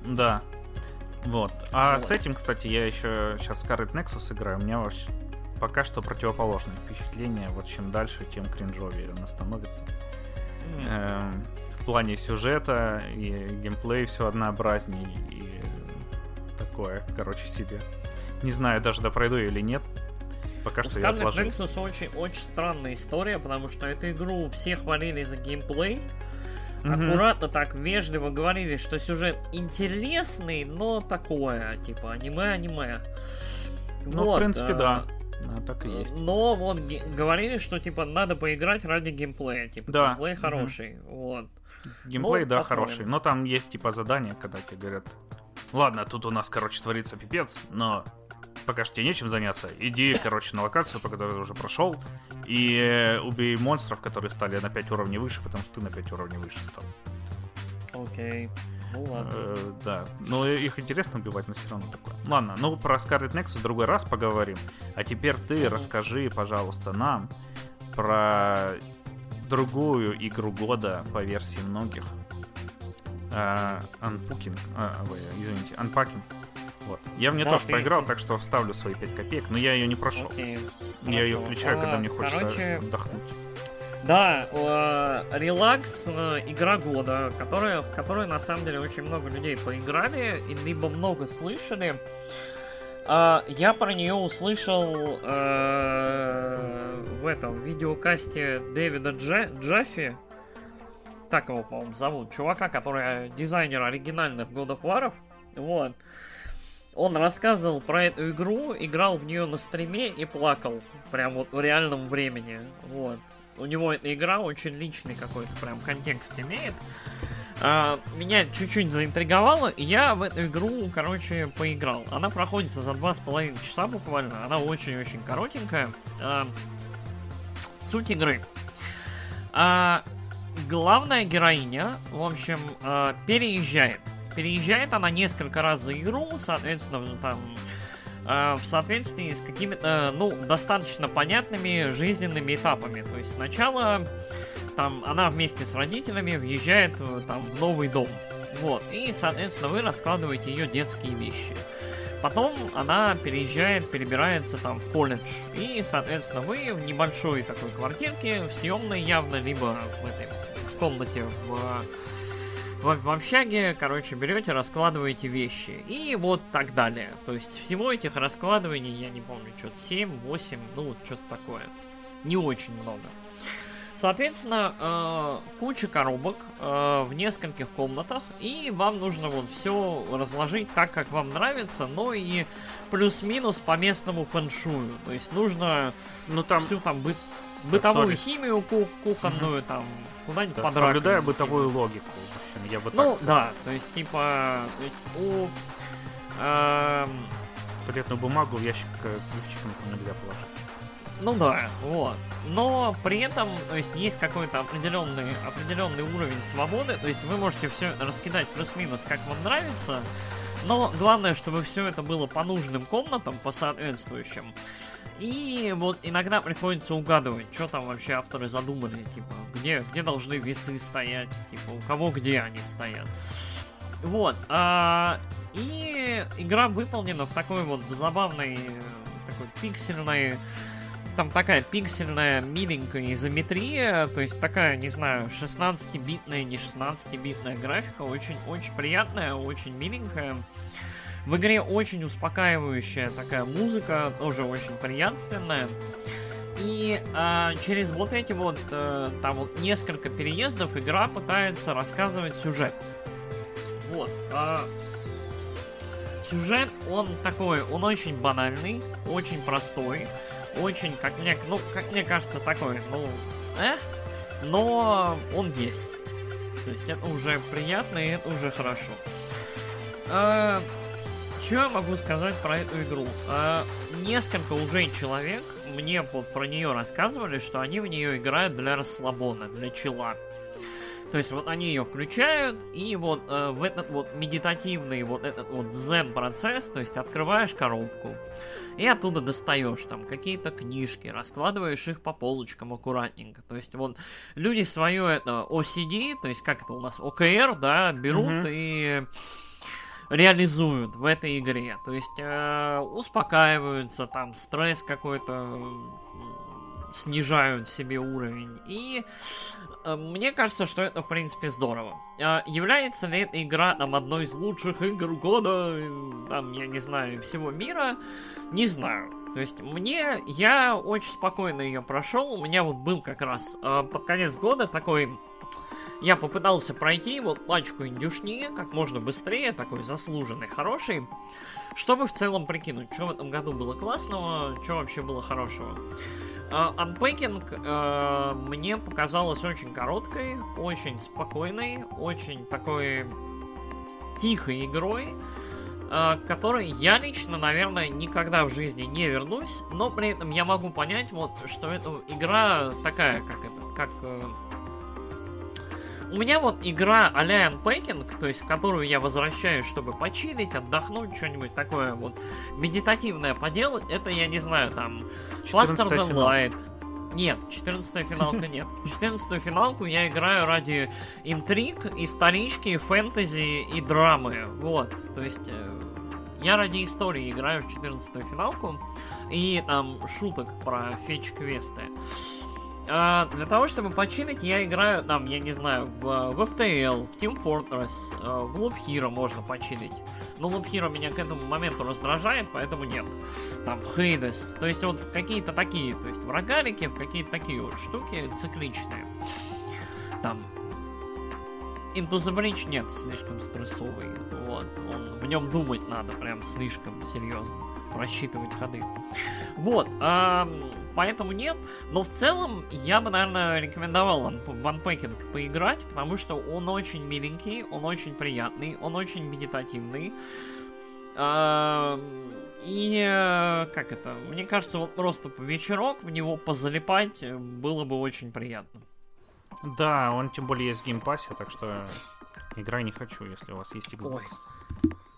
Да. Вот. А Вот. с этим, кстати, я еще сейчас Scarlet Nexus играю. У меня вообще пока что противоположное впечатление. Вот чем дальше, тем кринжовее она становится. М. Эм, в плане сюжета и геймплей все однообразней и такое, короче, себе. Не знаю, даже допройду или нет. Пока У что я Scarlet отложил. Nexus очень, очень странная история, потому что эту игру все хвалили за геймплей, Мгм. аккуратно так вежливо говорили, что сюжет интересный, но такое, типа аниме-аниме. Ну, Вот, в принципе, а, да. Да, так и есть. Но вот говорили, что типа надо поиграть ради геймплея, типа Да, геймплей хороший, вот. Геймплей, ну, да, посмотрим. хороший. Но там есть типа задания, когда тебе говорят, ладно, тут у нас, короче, творится пипец, но пока что тебе нечем заняться. Иди, короче, на локацию, по которой ты уже прошел, и э, убей монстров, которые стали на 5 уровней выше, потому что ты на 5 уровней выше стал. Окей. Ну ладно. Э, да, но их интересно убивать, но все равно такое. Ладно, ну про Scarlet Nexus в другой раз поговорим. А теперь ты расскажи, пожалуйста, нам про другую игру года по версии многих. А, Unpacking. А, ой, извините, Unpacking. Вот. Я в нее Да, тоже ты- поиграл, ты- так что вставлю свои 5 копеек, но я ее не прошел. Окей. Я ее включаю, когда А, мне хочется короче, отдохнуть. Да, релакс, э, игра года, которая, в которую на самом деле очень много людей поиграли, либо много слышали. А, я про нее услышал э, в этом видеокасте Дэвида Дже, Джаффи. Так его, по-моему, зовут. Чувака, который дизайнер оригинальных God of War. Вот. Он рассказывал про эту игру, играл в нее на стриме и плакал. Прям вот в реальном времени. Вот. У него эта игра очень личный какой-то прям контекст имеет. А, меня чуть-чуть заинтриговало, и я в эту игру, короче, поиграл. Она проходится за два с половиной часа буквально. Она очень-очень коротенькая. А, суть игры. А, главная героиня, в общем, переезжает. Переезжает она несколько раз за игру, соответственно, там в соответствии с какими-то, ну, достаточно понятными жизненными этапами. То есть сначала там она вместе с родителями въезжает э, там в новый дом. Вот. И, соответственно, вы раскладываете ее детские вещи. Потом она переезжает, перебирается там в колледж. И, соответственно, вы в небольшой такой квартирке, в съемной явно, либо в этой в комнате в в, в общаге, короче, берете, раскладываете вещи. И вот так далее. То есть всего этих раскладываний, я не помню, что-то 7, 8, ну вот что-то такое. Не очень много. Соответственно, э, куча коробок э, в нескольких комнатах, и вам нужно вот все разложить так, как вам нравится, но и плюс-минус по местному фэншую. То есть нужно Ну там, всю там быт- бытовую сори. химию ку- кухонную там куда-нибудь да, под соблюдая бытовую логику. Я бы так ну, сказал. да, то есть, типа, то есть у... эм, Туалетную бумагу в ящик э, ключиком нельзя положить. ну да, вот. Но при этом, то есть, есть какой-то определенный, определенный уровень свободы, то есть вы можете все раскидать плюс-минус, как вам нравится, но главное, чтобы все это было по нужным комнатам, по соответствующим. И вот иногда приходится угадывать, что там вообще авторы задумали, типа, где, где должны весы стоять, типа, у кого где они стоят. Вот, а, и игра выполнена в такой вот забавной, э, такой пиксельной, там такая пиксельная, миленькая изометрия, то есть такая, не знаю, 16-битная, не 16-битная графика, очень-очень приятная, очень миленькая. В игре очень успокаивающая такая музыка, тоже очень приятственная. и э, через вот эти вот, э, там вот несколько переездов игра пытается рассказывать сюжет. Вот. Э, сюжет, он такой, он очень банальный, очень простой, очень, как мне, ну, как мне кажется, такой, ну, э, но он есть. То есть это уже приятно и это уже хорошо. А, что я могу сказать про эту игру? А, несколько уже человек мне вот про нее рассказывали, что они в нее играют для расслабона, для чила. То есть вот они ее включают, и вот э, в этот вот медитативный вот этот вот зен процесс, то есть открываешь коробку, и оттуда достаешь там какие-то книжки, раскладываешь их по полочкам аккуратненько. То есть вот люди свое это OCD, то есть как это у нас OKR, да, берут mm-hmm. и реализуют в этой игре. То есть э, успокаиваются, там стресс какой-то снижают себе уровень. И мне кажется, что это, в принципе, здорово. Э, является ли эта игра там одной из лучших игр года, там, я не знаю, всего мира? Не знаю. То есть мне, я очень спокойно ее прошел. У меня вот был как раз э, под конец года такой я попытался пройти вот пачку индюшни как можно быстрее, такой заслуженный, хороший, чтобы в целом прикинуть, что в этом году было классного, что вообще было хорошего. Uh, Unpacking uh, мне показалось очень короткой, очень спокойной, очень такой тихой игрой, uh, которой я лично, наверное, никогда в жизни не вернусь, но при этом я могу понять, вот, что эта игра такая, как это, как у меня вот игра а-ля Unpacking, то есть которую я возвращаюсь, чтобы почилить, отдохнуть, что-нибудь такое вот медитативное поделать, это, я не знаю, там, Faster Than Light. Нет, 14 финалка нет. 14 финалку я играю ради интриг, исторички, фэнтези и драмы. Вот, то есть э, я ради истории играю в 14 финалку и там шуток про фетч-квесты. А, для того, чтобы починить, я играю, там, я не знаю, в, в FTL, в Team Fortress, э, в Loop Hero можно починить. Но Loop Hero меня к этому моменту раздражает, поэтому нет. Там, в Hades. То есть вот какие-то такие, то есть в рогалике, какие-то такие вот штуки цикличные. Там, Into the Bridge нет, слишком стрессовый. Вот, он, в нем думать надо, прям слишком серьезно. Просчитывать ходы. Вот, а, поэтому нет. Но в целом я бы, наверное, рекомендовал Unpacking поиграть, потому что он очень миленький, он очень приятный, он очень медитативный. А, и э, как это? Мне кажется, вот просто по вечерок в него позалипать было бы очень приятно. Да, он тем более есть в геймпассе, так что играй не хочу, если у вас есть Xbox.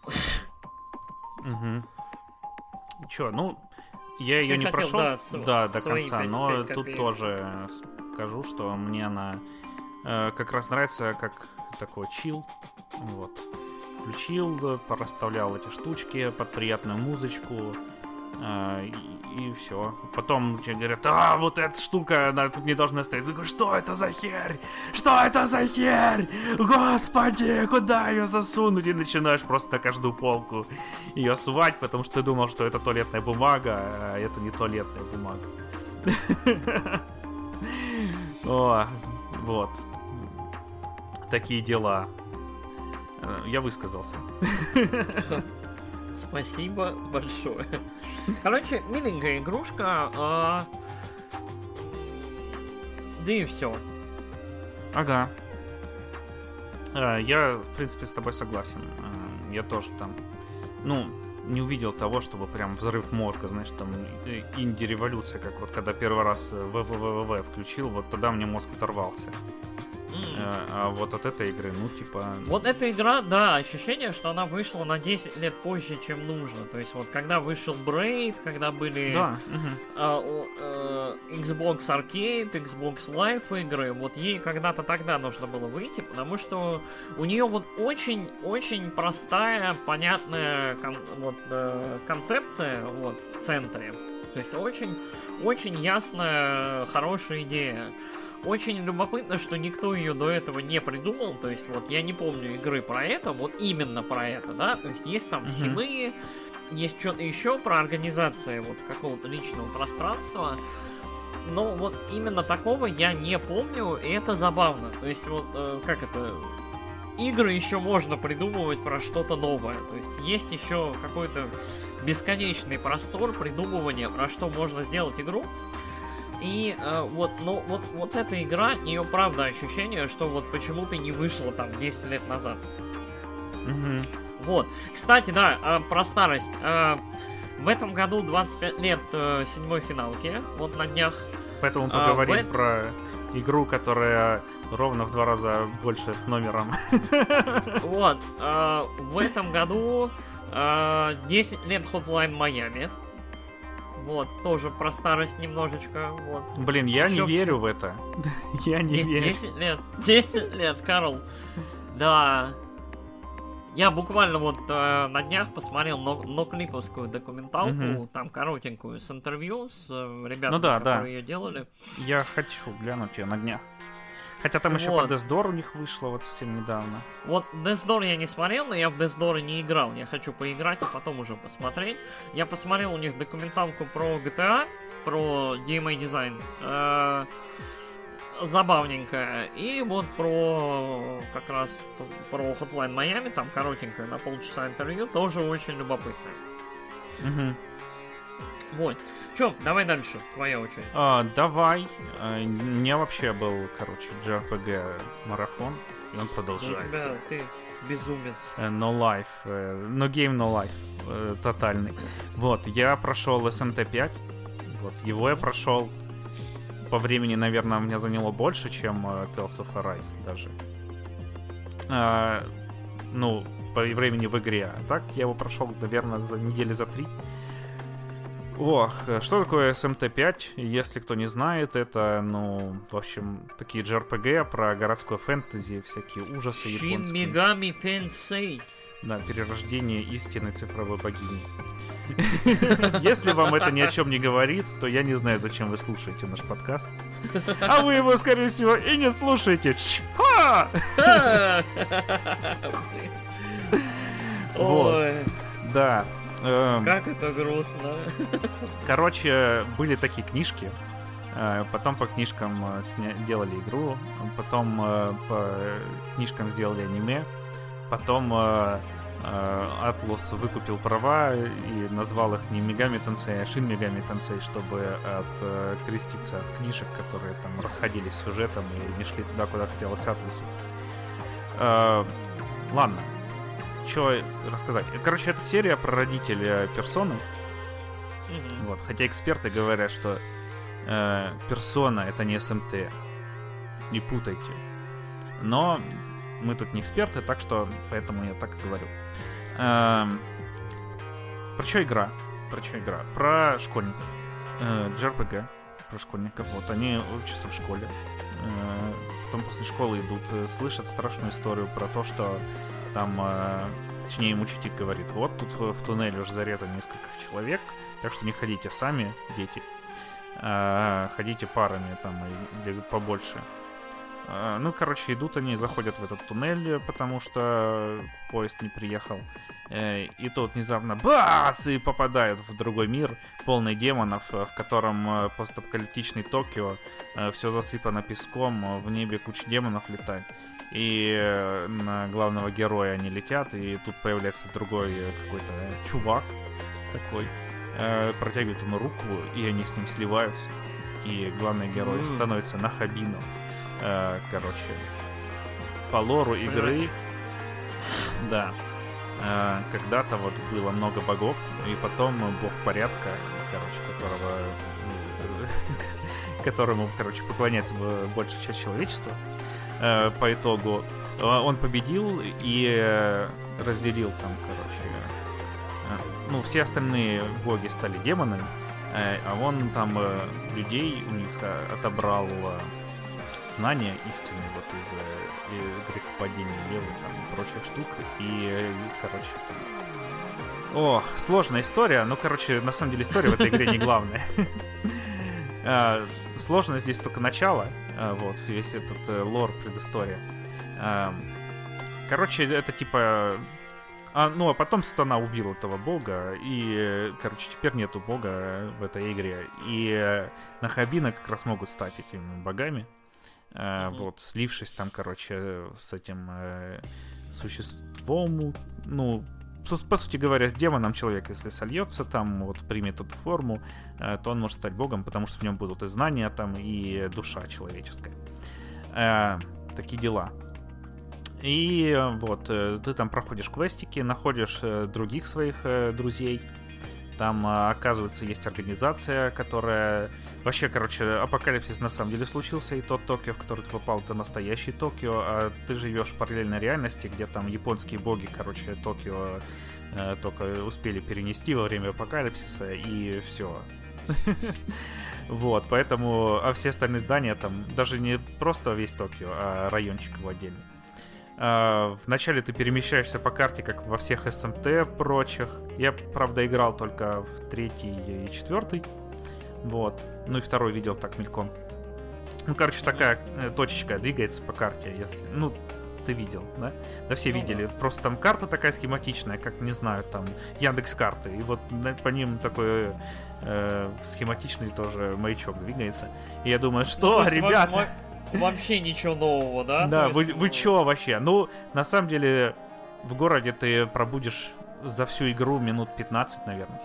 Ой. Угу. Чё, ну, я ее Ты не хотел, прошел да, с... да, до конца, 5, но 5 тут тоже скажу, что мне она э, как раз нравится как такой чил. Вот. Включил, порасставлял эти штучки под приятную музычку. А, и, и все. Потом тебе говорят, а, вот эта штука, она тут не должна стоять. Я говорю, что это за херь? Что это за херь? Господи, куда ее засунуть? И начинаешь просто на каждую полку ее сувать, потому что ты думал, что это туалетная бумага, а это не туалетная бумага. О, вот. Такие дела. Э, я высказался. Спасибо большое. Короче, миленькая игрушка. А... Да и все. Ага. А, я, в принципе, с тобой согласен. А, я тоже там, ну, не увидел того, чтобы прям взрыв мозга, знаешь, там инди-революция, как вот когда первый раз ВВВВ включил, вот тогда мне мозг взорвался. А, а вот от этой игры, ну, типа... Вот эта игра, да, ощущение, что она вышла на 10 лет позже, чем нужно. То есть вот когда вышел Braid, когда были да. uh, uh, Xbox Arcade, Xbox Live игры, вот ей когда-то тогда нужно было выйти, потому что у нее вот очень-очень простая, понятная кон- вот, uh, концепция вот, в центре. То есть очень, очень ясная, хорошая идея. Очень любопытно, что никто ее до этого не придумал. То есть, вот я не помню игры про это, вот именно про это, да. То есть есть там симы, есть что-то еще про организацию вот какого-то личного пространства. но вот именно такого я не помню, и это забавно. То есть вот, э, как это, игры еще можно придумывать про что-то новое. То есть есть еще какой-то бесконечный простор придумывания, про что можно сделать игру. И э, вот, ну, вот, вот эта игра, ее правда ощущение, что вот почему-то не вышла там 10 лет назад. Мгм. Вот. Кстати, да, э, про старость. Э, в этом году 25 лет э, седьмой финалки, вот на днях. Поэтому А, поговорим в эт- про игру, которая ровно в два раза больше с номером. Вот. э, в этом году э, 10 лет Hotline Miami. Вот, тоже про старость немножечко. Вот. Блин, я не Ещё в верю в это. Я не верю. 10 лет. 10 лет, Карл. Да. Я буквально вот э, на днях посмотрел но, ноклиповскую документалку, Мгм. там коротенькую, с интервью с э, ребятами, Ну да, да. которые ее делали. Я хочу глянуть ее на днях. Хотя там еще Вот. по Death у них вышло вот совсем недавно. Вот Death Door я не смотрел, но я в Death Door не играл. Я хочу поиграть, а потом уже посмотреть. Я посмотрел у них документалку про GTA, про DMA дизайн. Э, забавненькая. И вот про как раз про Hotline Miami, там коротенькое, на полчаса интервью, тоже очень любопытное. Мгм. Вот. Че, давай дальше, твоя очередь. А, давай. А, У меня вообще был, короче, JRPG марафон, и он продолжается. тебя, ты безумец. Э, No Life, э, No Game, No Life, э, тотальный. Вот, я прошел SMT5, вот, его я прошел по времени, наверное, у меня заняло больше, чем Tales of Arise даже. А, ну, по времени в игре. А так я его прошел, наверное, за недели за три. Ох, что такое SMT5? Если кто не знает, это, ну, в общем, такие JRPG про городское фэнтези, всякие ужасы Shin японские. Megami Tensei. Да, перерождение истинной цифровой богини. Если вам это ни о чем не говорит, то я не знаю, зачем вы слушаете наш подкаст. А вы его, скорее всего, и не слушаете. Вот. Да. Эм, как это грустно. Короче, были такие книжки. э, Потом по книжкам э, делали игру. Потом э, по книжкам сделали аниме. Потом Atlus выкупил права и назвал их не Мегами Тенсей, а Шин Мегами Тенсей, чтобы откреститься от книжек, которые там расходились сюжетом и не шли туда, куда хотелось Атлусу. Ладно. Что рассказать? Короче, это серия про родителя персоны. Мгм. Вот. Хотя эксперты говорят, что э, персона это не СМТ. Не путайте. Но мы тут не эксперты, так что поэтому я так и говорю. Эм, про что игра? Про что игра? Про школьников. Э, JRPG. Про школьников. Вот они учатся в школе. Э, потом после школы идут, э, слышат страшную историю про то, что там, э, точнее, им учитель говорит, вот тут в, туннеле уже зарезано несколько человек, так что не ходите сами, дети, а ходите парами там или побольше. А, Ну, короче, идут они, заходят в этот туннель, потому что поезд не приехал. Э, И тут внезапно бац! И попадают в другой мир, полный демонов, э, в котором постапокалиптичный Токио, все засыпано песком, в небе куча демонов летает. И э, на главного героя они летят, и тут появляется другой э, какой-то чувак такой, э, протягивает ему руку, и они с ним сливаются. И главный герой М. становится на Хабину. Э, короче, по лору игры, Блядь. да, когда-то вот было много богов, и потом бог порядка, короче, которого которому, короче, поклоняется большая часть человечества, э, по итогу э, он победил и э, разделил там, короче, э, ну, все остальные боги стали демонами, э, а он там э, людей у них э, отобрал э, знания истинные вот из э, грехопадения Евы там и прочих штук, и, э, короче, там... О, сложная история, ну, короче, на самом деле история в этой игре не главная. Сложно здесь только начало, а, вот, весь этот э, лор, предыстория. А, Короче, это типа А, ну, а потом Сатана убил этого бога, и, короче, теперь нету бога в этой игре. И Нахабина как раз могут стать этими богами. Mm-hmm. Вот, слившись там, короче, с этим э, существом, ну, по сути говоря, с демоном человек, если сольется там, вот примет эту форму, э, то он может стать богом, потому что в нем будут и знания там, и душа человеческая. Э, такие дела. И вот, э, ты там проходишь квестики, находишь других своих друзей. Там, оказывается, есть организация, которая... Вообще, короче, апокалипсис на самом деле случился, и тот Токио, в который ты попал, это настоящий Токио, а ты живешь в параллельной реальности, где там японские боги, короче, Токио только успели перенести во время апокалипсиса, и все. Вот, поэтому, а все остальные здания там, даже не просто весь Токио, а райончик его отдельный. Uh, вначале ты перемещаешься по карте, как во всех СМТ прочих. Я, правда, играл только в третий и четвертый. Вот. Ну и второй видел так мельком. Ну, короче, такая э, точечка двигается по карте. Если, ну, ты видел, да? Да все ну, видели. Просто там карта такая схематичная, как, не знаю, там, Яндекс карты. И вот по ним такой э, схематичный тоже маячок двигается. И я думаю, что, ребята... Вообще ничего нового, да? Да, вы, вы чё вообще? Ну, на самом деле, в городе ты пробудешь за всю игру минут 15, наверное.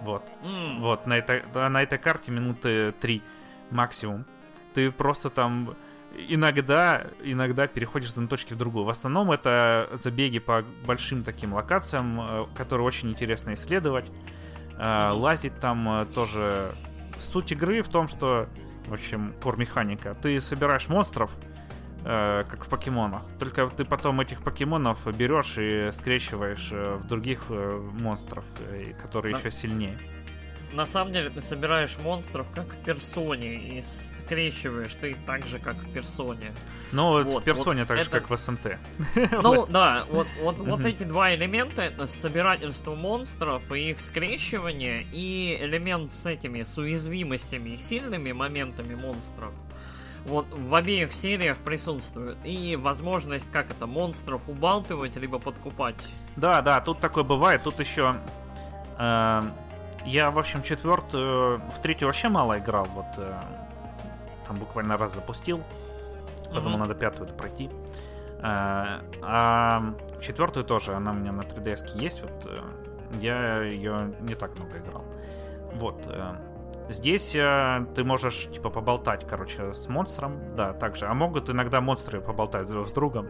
Вот. Mm. Вот, на этой, на этой карте минуты 3 максимум. Ты просто там иногда, иногда переходишь с одной точки в другую. В основном это забеги по большим таким локациям, э, которые очень интересно исследовать. Mm-hmm. Лазить там э, тоже... Суть игры в том, что в общем, кор механика. Ты собираешь монстров, э, как в покемонах. Только ты потом этих покемонов берешь и скрещиваешь э, в других э, монстров, э, которые да. еще сильнее. На самом деле ты собираешь монстров как в персоне и скрещиваешь ты так же, как в персоне. Ну, вот, в персоне вот так это... же, как в СМТ. Ну, да, вот, вот, вот эти два элемента, это собирательство монстров и их скрещивание, и элемент с этими, с уязвимостями и сильными моментами монстров, вот в обеих сериях присутствует. И возможность, как это, монстров убалтывать, либо подкупать. Да, да, тут такое бывает. Тут еще э, я, в общем, четвертую, в третью вообще мало играл, вот э, там буквально раз запустил, потому mm-hmm. надо пятую пройти. Э, а четвертую тоже, она у меня на 3DS есть, вот э, я ее не так много играл. Вот. Здесь ты можешь, типа, поболтать, короче, с монстром, да, также. А могут иногда монстры поболтать друг с другом.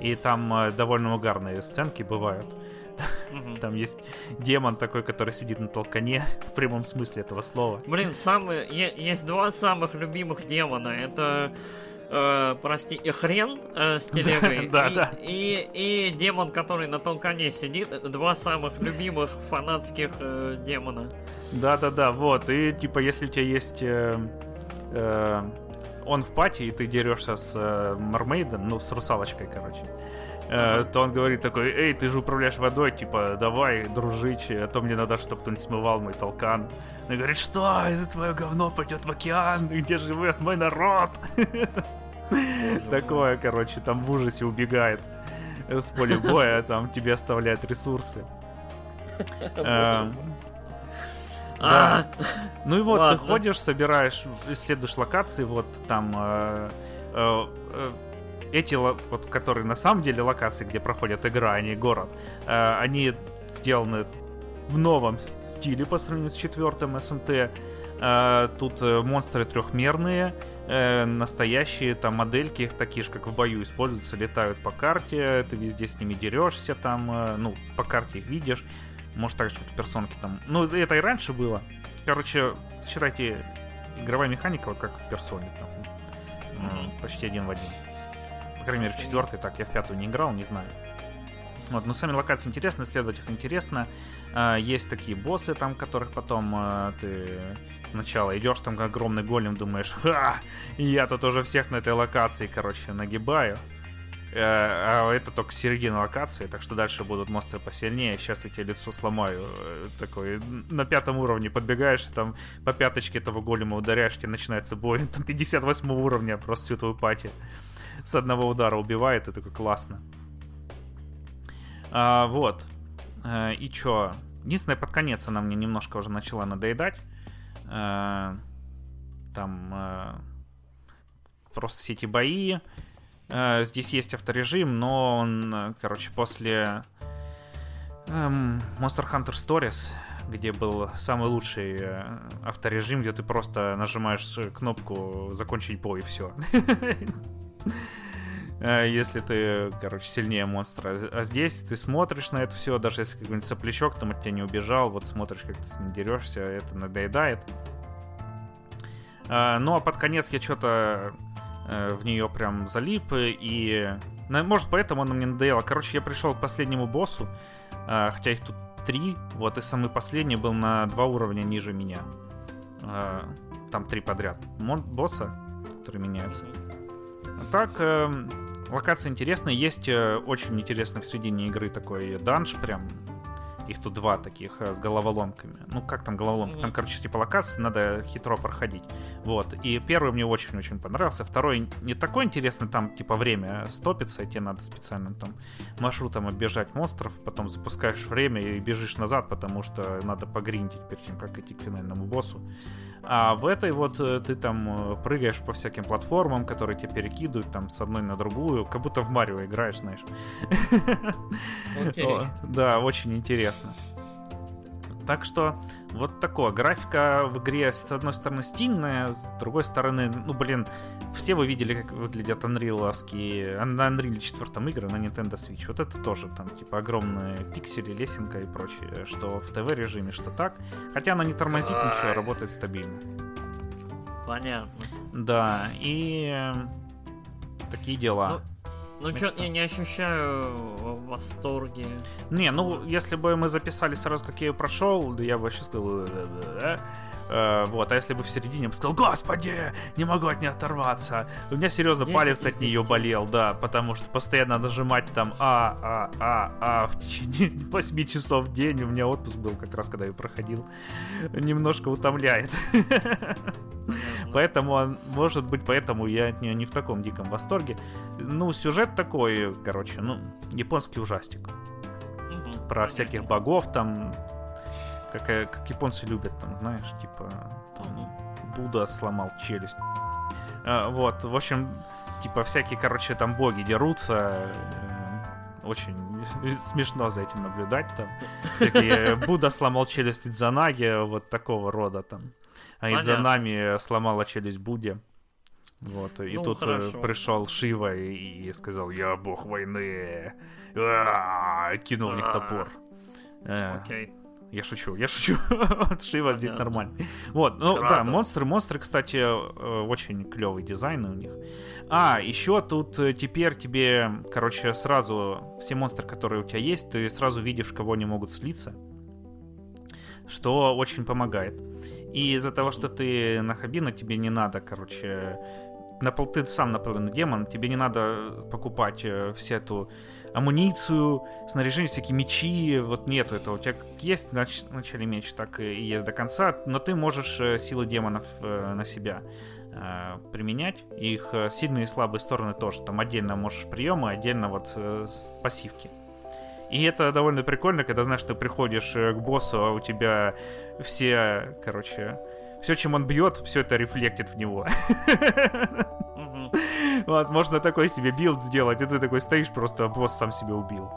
И там довольно угарные сценки бывают. Там есть демон такой, который сидит на толкане в прямом смысле этого слова. Блин, самые есть два самых любимых демона. Это э, прости, и хрен э, с телегой, да, и, да. И, и демон, который на толкане сидит, два самых любимых фанатских э, демона. Да-да-да, вот, и типа если у тебя есть э, э, он в пати, и ты дерешься с э, Мармейдом, ну, с русалочкой, короче, Э, то он говорит такой, эй, ты же управляешь водой, типа, давай, дружить, а то мне надо, чтобы кто-нибудь смывал мой толкан. Он говорит, что, это твое говно пойдет в океан, где живет мой народ. Такое, короче, там в ужасе убегает с поля боя, там тебе оставляет ресурсы. Эм, а. Ну и вот ты ходишь, собираешь, исследуешь локации, вот там э, э, эти, вот, которые на самом деле локации, где проходит игра, а не город, э, они сделаны в новом стиле по сравнению с четвертым СМТ. Э, тут э, монстры трехмерные, э, настоящие там модельки, их такие же, как в бою, используются, летают по карте, ты везде с ними дерешься, там, э, ну, по карте их видишь. Может, так же, как персонки там. Ну, это и раньше было. Короче, считайте, игровая механика, вот как в персоне там. Mm-hmm. Почти один в один крайней мере, в четвертой, так, я в пятую не играл, не знаю. Вот, но сами локации интересны, исследовать их интересно. А, есть такие боссы, там, которых потом а, ты сначала идешь там огромный голем, думаешь, ха, я тут уже всех на этой локации, короче, нагибаю. Э, а это только середина локации, так что дальше будут монстры посильнее. Сейчас я тебе лицо сломаю. Э, такой на пятом уровне подбегаешь, там по пяточке этого голема ударяешь, тебе начинается бой. Там 58 уровня просто всю твою пати с одного удара убивает, это такой классно. А, вот. Э, и чё? Единственное, под конец она мне немножко уже начала надоедать. Э, там э, просто все эти бои. Э, здесь есть авторежим, но он, короче, после эм, Monster Hunter Stories, где был самый лучший авторежим, где ты просто нажимаешь кнопку «Закончить бой» и все. Если ты, короче, сильнее монстра. А здесь ты смотришь на это все, даже если какой-нибудь соплячок там от тебя не убежал, вот смотришь, как ты с ним дерешься, это надоедает. Ну а под конец я что-то в нее прям залип, и... Может, поэтому она мне надоела. Короче, я пришел к последнему боссу, хотя их тут три, вот, и самый последний был на два уровня ниже меня. Там три подряд. Босса, которые меняются. А так, э, локация интересная. Есть э, очень интересный в середине игры такой данж, прям их тут два таких э, с головоломками. Ну, как там головоломка? Там, короче, типа локации, надо хитро проходить. Вот. И первый мне очень-очень понравился. Второй не такой интересный, там, типа, время стопится, и тебе надо специальным там маршрутом оббежать монстров, потом запускаешь время и бежишь назад, потому что надо погриндить перед тем, как идти к финальному боссу. А в этой вот э, ты там э, прыгаешь по всяким платформам, которые тебя перекидывают там с одной на другую, как будто в Марио играешь, знаешь. Окей. Да, очень интересно. Так что вот такое. Графика в игре с одной стороны стильная, с другой стороны, ну блин, все вы видели, как выглядят Unreal на Unreal 4 игры на Nintendo Switch. Вот это тоже там типа огромные пиксели, лесенка и прочее, что в ТВ режиме, что так. Хотя она не тормозит ничего, работает стабильно. Понятно. Да, и э, такие дела. Ну, что я не ощущаю восторги. Не, ну, если бы мы записали сразу, как я ее прошел, я бы сейчас сказал... Э, вот, а если бы в середине я бы сказал, господи, не могу от нее оторваться. У меня серьезно 10 палец от нее болел, да, потому что постоянно нажимать там А, А, А, А в течение 8 часов в день. У меня отпуск был как раз, когда я проходил. Немножко утомляет. Поэтому, может быть, поэтому я от нее не в таком диком восторге. Ну, сюжет такой, короче, ну, японский ужастик. Про всяких богов там, как, как японцы любят, там, знаешь, типа, там, Будда сломал челюсть. А, вот, в общем, типа, всякие, короче, там боги дерутся. Очень смешно за этим наблюдать там. Всякие Будда сломал челюсть Идзанаги, вот такого рода там. А Идзанами сломала челюсть Будде. Вот, и ну, тут э, хорошо. пришел Шива и, и сказал, я бог войны. А-а-а, кинул в них топор. Э, Окей. Я шучу, я шучу. Шива здесь нормально. Вот, ну да, монстры, монстры, кстати, э, очень клевый дизайн у них. А, еще тут э, теперь тебе, короче, сразу все монстры, которые у тебя есть, ты сразу видишь, кого они могут слиться. Что очень помогает. И из-за того, что ты на Хабина, тебе не надо, короче, напол... ты сам наполовину демон, тебе не надо покупать э, всю эту амуницию, снаряжение, всякие мечи, вот нету этого. У тебя есть в начале меч, так и есть до конца, но ты можешь э, силы демонов э, на себя э, применять. Их сильные и слабые стороны тоже. Там отдельно можешь приемы, отдельно вот пассивки. И это довольно прикольно, когда, знаешь, ты приходишь к боссу, а у тебя все, короче, все, чем он бьет, все это рефлектит в него. Вот, можно такой себе билд сделать, и ты такой стоишь, просто босс сам себя убил.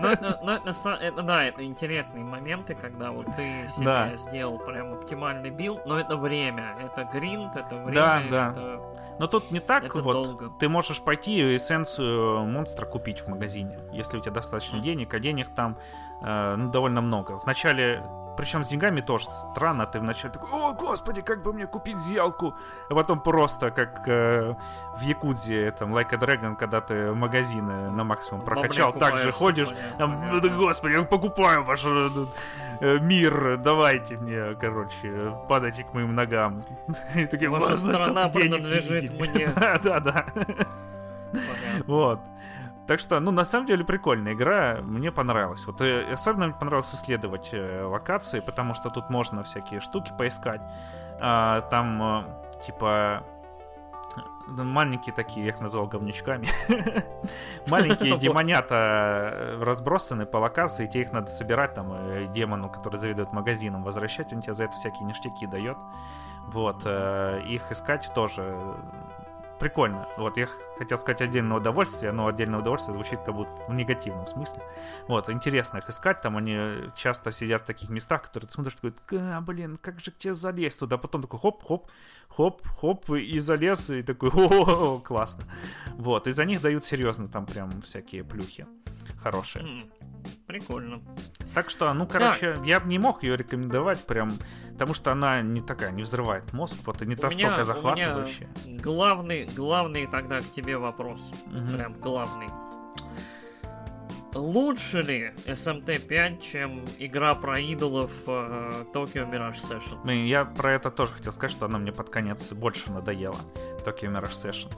Ну, это, ну, это, да, это интересные моменты, когда вот ты себе да. сделал прям оптимальный билд, но это время, это гринд, это время, да, да. это... Но тут не так это вот. Долго. Ты можешь пойти эссенцию монстра купить в магазине, если у тебя достаточно денег, а денег там э, ну, довольно много. Вначале причем с деньгами тоже странно. Ты вначале такой, о, господи, как бы мне купить зелку? А потом просто, как э, в Якудзе, там, Like a Dragon, когда ты магазины на максимум прокачал, так же ходишь, там, ну, господи, я покупаю ваш э, э, мир, давайте мне, короче, падайте к моим ногам. И такие, Ваша страна принадлежит мне. Да, да, да. Вот. Так что, ну, на самом деле, прикольная игра, мне понравилась. Вот э, особенно мне понравилось исследовать э, локации, потому что тут можно всякие штуки поискать. А, там, э, типа, маленькие такие, я их назвал говнючками. Маленькие демонята разбросаны по локации, тебе их надо собирать, там, демону, который заведует магазином, возвращать, он тебе за это всякие ништяки дает. Вот, их искать тоже прикольно. Вот я хотел сказать отдельное удовольствие, но отдельное удовольствие звучит как будто в негативном смысле. Вот, интересно их искать, там они часто сидят в таких местах, которые ты смотришь, такой, а, блин, как же к тебе залезть туда, потом такой хоп-хоп, хоп-хоп, и залез, и такой, о, классно. Вот, и за них дают серьезно там прям всякие плюхи хорошие. Прикольно. Так что, ну, короче, так. я бы не мог ее рекомендовать прям, потому что она не такая, не взрывает мозг, вот и не настолько захватывающая. У меня главный, главный тогда к тебе вопрос. Угу. Прям главный. Лучше ли SMT5, чем игра про идолов uh, Tokyo Mirage Session? Блин, я про это тоже хотел сказать, что она мне под конец больше надоела, Tokyo Mirage Session.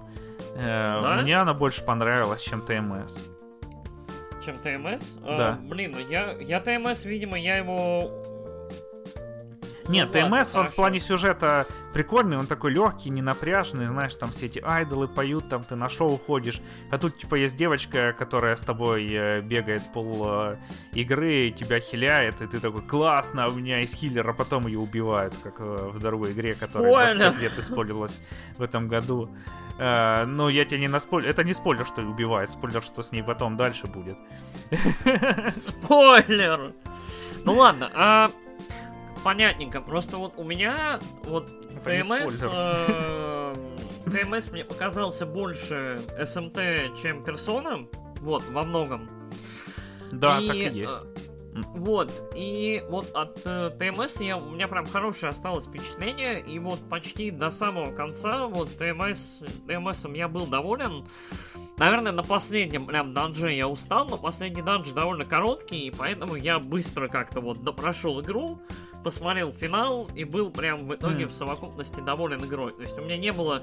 Э, да? Мне она больше понравилась, чем ТМС чем ТМС. А, да. А, блин, ну я, я ТМС, видимо, я его нет, ну, ТМС, он в плане сюжета прикольный, он такой легкий, ненапряжный, знаешь, там все эти айдолы поют, там ты на шоу ходишь, а тут типа есть девочка, которая с тобой э, бегает пол э, игры, тебя хиляет, и ты такой, классно, у меня есть хиллер, а потом ее убивают, как э, в другой игре, которая 20 лет использовалась в этом году. Но я тебе не наспойлер. Это не спойлер, что убивает. Спойлер, что с ней потом дальше будет. Спойлер! Ну ладно, а понятненько. Просто вот у меня вот ТМС... Э, ТМС мне показался больше СМТ, чем Персона. Вот, во многом. Да, и, так и есть. Вот, и вот от э, ТМС я, у меня прям хорошее осталось впечатление, и вот почти до самого конца, вот ТМС, ТМСом я был доволен. Наверное, на последнем прям данже я устал, но последний данж довольно короткий, и поэтому я быстро как-то вот прошел игру, посмотрел финал и был прям в итоге mm. в совокупности доволен игрой. То есть у меня не было...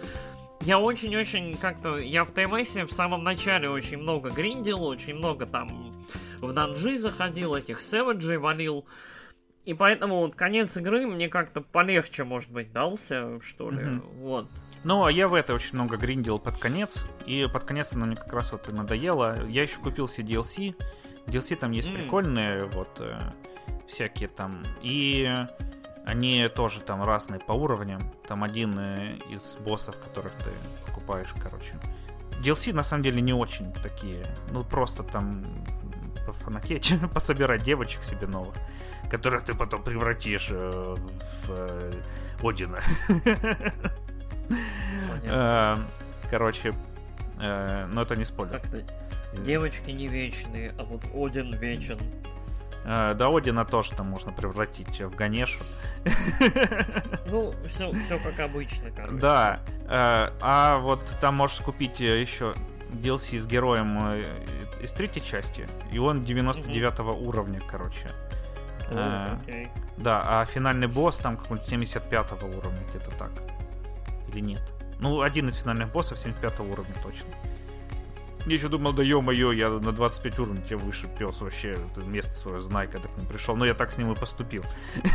Я очень-очень как-то... Я в ТМС в самом начале очень много гриндил, очень много там в данжи заходил, этих сэвиджей валил. И поэтому вот конец игры мне как-то полегче, может быть, дался, что ли. Mm-hmm. Вот. Ну, а я в это очень много гриндил под конец. И под конец оно мне как раз вот и надоело. Я еще купил себе DLC. DLC там есть mm. прикольные, вот. Э, всякие там. И они тоже там разные по уровням. Там один э, из боссов, которых ты покупаешь, короче. DLC на самом деле не очень такие. Ну, просто там фанакеть, пособирать девочек себе новых, которых ты потом превратишь э, в э, Одина. Короче, но это не спойлер. Девочки не вечные, а вот Один вечен. Э, до Одина тоже там можно превратить в Ганешу. Ну, все, все как обычно, короче. Да. Э, а вот там можешь купить еще DLC с героем э, из третьей части, и он 99 угу. уровня, короче. О, окей. Да, а финальный босс там какой-нибудь 75 уровня, где-то так. Или нет? Ну, один из финальных боссов 75 уровня точно. Я еще думал, да ё-моё, я на 25 уровней тебе выше пес вообще. Ты место свое знай, когда к ним пришел. Но я так с ним и поступил.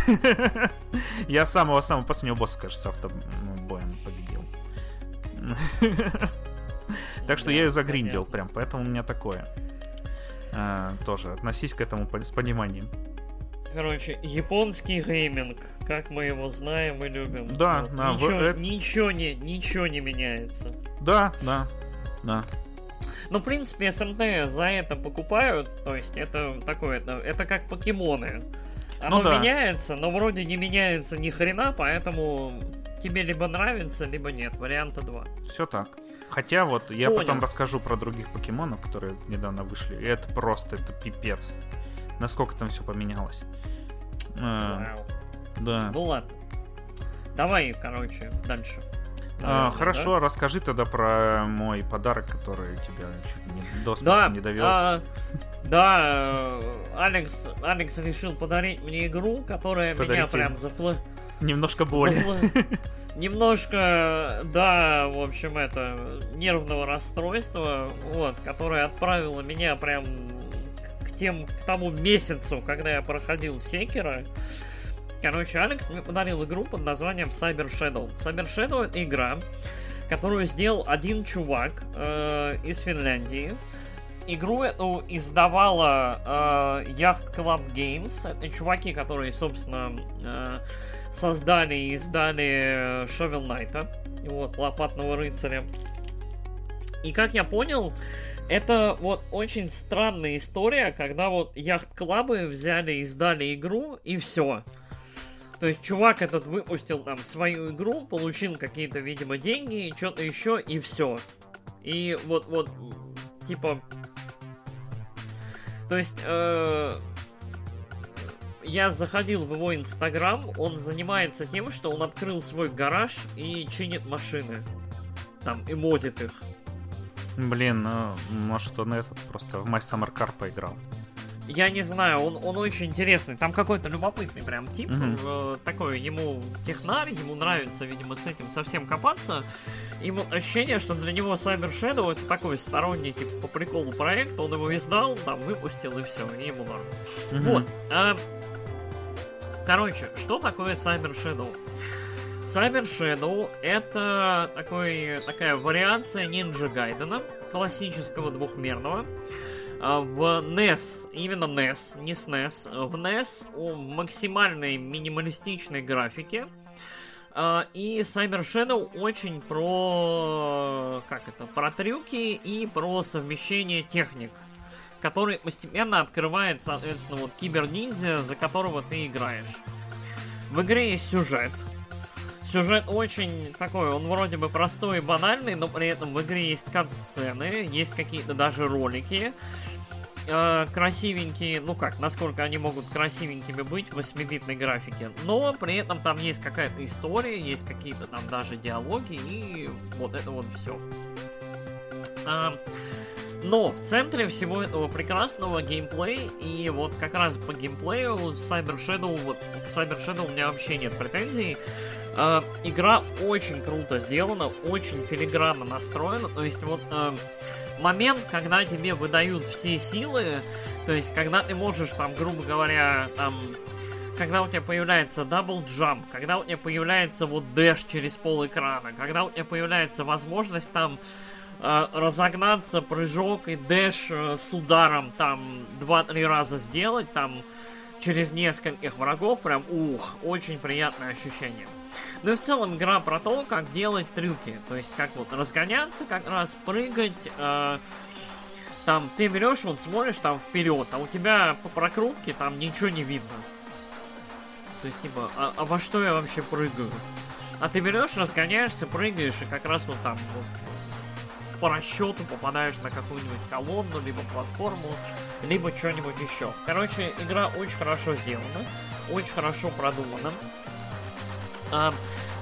Я самого-самого последнего босса, кажется, автобоем победил. Так что я ее загриндил прям, поэтому у меня такое. А, тоже относись к этому с пониманием. Короче, японский гейминг, как мы его знаем и любим. Да, вот. да. Ничего, в... ничего, не, ничего не меняется. Да, да, да. Ну, в принципе, СМТ за это покупают, то есть это такое, это, это как покемоны. Оно ну, да. меняется, но вроде не меняется ни хрена, поэтому тебе либо нравится, либо нет. Варианта два. Все так. Хотя вот я Понял. потом расскажу про других покемонов, которые недавно вышли. И это просто, это пипец. Насколько там все поменялось. Вау. Да. Ну ладно. Давай, короче, дальше. А, хорошо, да? расскажи тогда про мой подарок, который тебя чуть не до да, не довел. А, да, э, Алекс, Алекс решил подарить мне игру, которая Подарите. меня прям запло... Немножко боли. Немножко, да, в общем, это нервного расстройства, вот, которое отправило меня прям к тем, к тому месяцу, когда я проходил Секера. Короче, Алекс мне подарил игру под названием Cyber Shadow. Cyber Shadow это игра, которую сделал один чувак э, из Финляндии. Игру эту издавала э, Yacht Club Games. Это чуваки, которые, собственно, э, создали и издали Shovel Knight. Вот, Лопатного рыцаря. И как я понял, это вот очень странная история, когда вот яхт-клабы взяли и издали игру, и все. То есть чувак этот выпустил там свою игру, получил какие-то, видимо, деньги, что-то еще, и все. И вот, вот, типа... То есть, э, я заходил в его инстаграм, он занимается тем, что он открыл свой гараж и чинит машины. Там, и модит их. Блин, ну, может он этот просто в My Summer Car поиграл. Я не знаю, он, он очень интересный. Там какой-то любопытный прям тип. Mm-hmm. Э, такой ему технарь, ему нравится, видимо, с этим совсем копаться. Ему ощущение, что для него Cyber Shadow это такой сторонний, типа, по приколу проект. Он его издал, там, выпустил и все, и ему норм. Mm-hmm. Вот. А, короче, что такое Cyber Shadow? Cyber Shadow это такой, такая вариация Ninja Гайдена, классического двухмерного. А, в NES, именно NES, не SNES, в NES в максимальной минималистичной графике. А, и Cyber Shadow очень про, как это, про трюки и про совмещение техник, который постепенно открывает, соответственно, вот киберниндзя, за которого ты играешь. В игре есть сюжет, Сюжет очень такой, он вроде бы простой и банальный, но при этом в игре есть кат-сцены, есть какие-то даже ролики. Э, красивенькие, ну как, насколько они могут красивенькими быть в 8-битной графике. Но при этом там есть какая-то история, есть какие-то там даже диалоги и вот это вот все. А, но в центре всего этого прекрасного геймплей, и вот как раз по геймплею Cyber Shadow, вот к Cyber Shadow у меня вообще нет претензий. Э, игра очень круто сделана, очень филигранно настроена. То есть вот э, момент, когда тебе выдают все силы, то есть когда ты можешь там, грубо говоря, там когда у тебя появляется double jump, когда у тебя появляется вот dash через пол экрана, когда у тебя появляется возможность там разогнаться, прыжок и dash э, с ударом там 2-3 раза сделать, там через нескольких врагов, прям ух, очень приятное ощущение. Ну и в целом игра про то, как делать трюки. То есть как вот разгоняться, как раз прыгать. Э, там ты берешь, вот смотришь там вперед, а у тебя по прокрутке там ничего не видно. То есть типа, а, а во что я вообще прыгаю? А ты берешь, разгоняешься, прыгаешь и как раз вот там вот, по расчету попадаешь на какую-нибудь колонну, либо платформу, либо что-нибудь еще. Короче, игра очень хорошо сделана, очень хорошо продумана.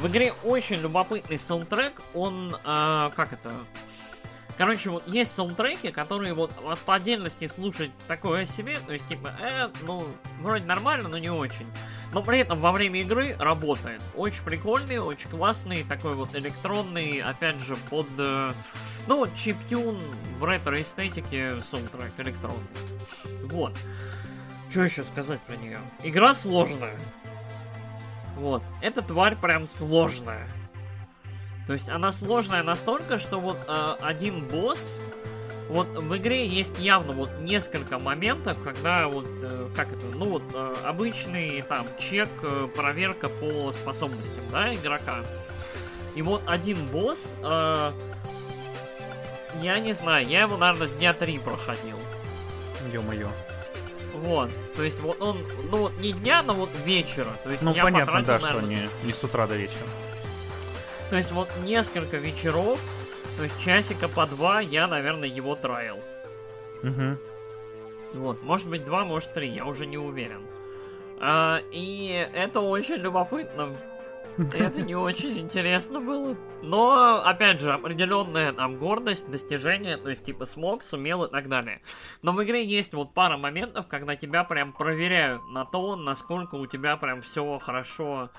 В игре очень любопытный саундтрек, он, а, как это... Короче, вот есть саундтреки, которые вот по отдельности слушать такое себе, то есть типа, э, ну, вроде нормально, но не очень. Но при этом во время игры работает. Очень прикольный, очень классный, такой вот электронный, опять же, под, э, ну, вот чиптюн в ретро-эстетике саундтрек электронный. Вот. Что еще сказать про нее? Игра сложная. Вот. Эта тварь прям сложная. То есть она сложная настолько, что вот э, один босс... Вот в игре есть явно вот несколько моментов, когда вот, э, как это, ну вот, э, обычный там чек, э, проверка по способностям, да, игрока. И вот один босс, э, я не знаю, я его, наверное, дня три проходил. Ё-моё. Вот. То есть вот он, ну вот не дня, но вот вечера. То есть ну я понятно, потратил, да, наверное, что не, не с утра до вечера. То есть вот несколько вечеров, то есть часика по два я, наверное, его траил. Угу. Вот, может быть два, может три, я уже не уверен. А, и это очень любопытно. Это не очень интересно было. Но, опять же, определенная там гордость, достижение, то есть типа смог, сумел и так далее. Но в игре есть вот пара моментов, когда тебя прям проверяют на то, насколько у тебя прям все хорошо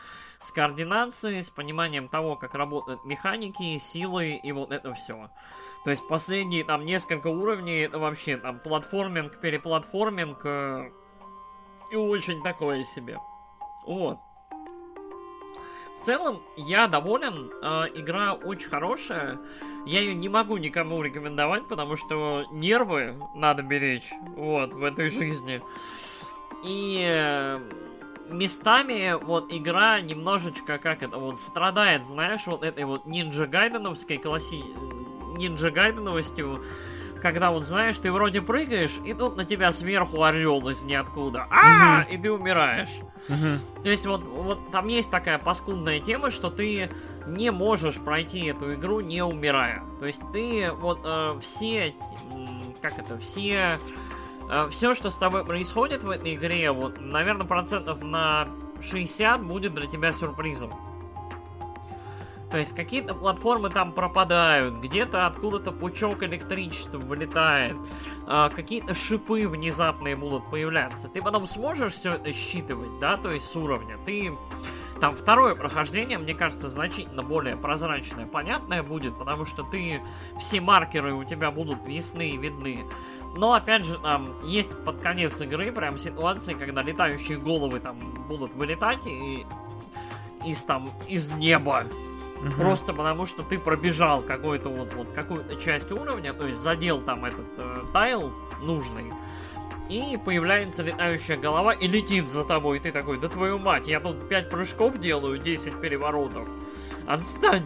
с координацией, с пониманием того, как работают механики, силы и вот это все. То есть последние там несколько уровней, это вообще там платформинг, переплатформинг и очень такое себе. Вот. В целом я доволен, э, игра очень хорошая. Я ее не могу никому рекомендовать, потому что нервы надо беречь, вот, в этой жизни. И э, местами вот игра немножечко, как это, вот страдает, знаешь, вот этой вот нинджа гайденовской класси... нинджа гайденовостью, когда вот знаешь, ты вроде прыгаешь, и тут на тебя сверху орел из ниоткуда. А, и ты умираешь. То есть вот, вот там есть такая паскудная тема, что ты не можешь пройти эту игру не умирая. То есть ты вот э, все, как это, все все, что с тобой происходит в этой игре, вот, наверное, процентов на 60 будет для тебя сюрпризом. То есть какие-то платформы там пропадают, где-то откуда-то пучок электричества вылетает, э, какие-то шипы внезапные будут появляться. Ты потом сможешь все это считывать, да, то есть с уровня. Ты там второе прохождение, мне кажется, значительно более прозрачное, понятное будет, потому что ты все маркеры у тебя будут ясны и видны. Но опять же, там есть под конец игры прям ситуации, когда летающие головы там будут вылетать и из там из неба. Угу. Просто потому что ты пробежал какой-то вот, вот какую-то часть уровня, то есть задел там этот э, тайл нужный, и появляется летающая голова и летит за тобой. И ты такой, да твою мать, я тут 5 прыжков делаю, 10 переворотов. Отстань!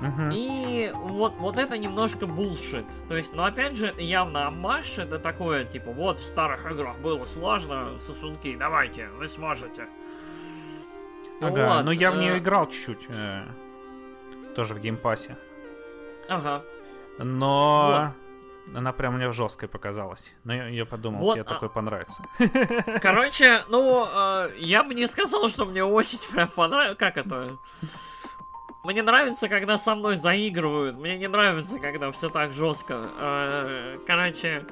Uh-huh. И вот, вот это немножко булшит. То есть, ну опять же, явно Амаш это такое, типа, вот в старых играх было сложно, сосунки, давайте, вы сможете. Ага, вот, ну я в нее э... играл чуть-чуть. Э, тоже в Game Pass е. Ага. Но... Вот. Она прям мне жесткой показалась. Но я, я подумал, вот, тебе а... такой понравится. Короче, ну, э, я бы не сказал, что мне очень прям понравилось. Как это? Мне нравится, когда со мной заигрывают. Мне не нравится, когда все так жестко. Э, короче,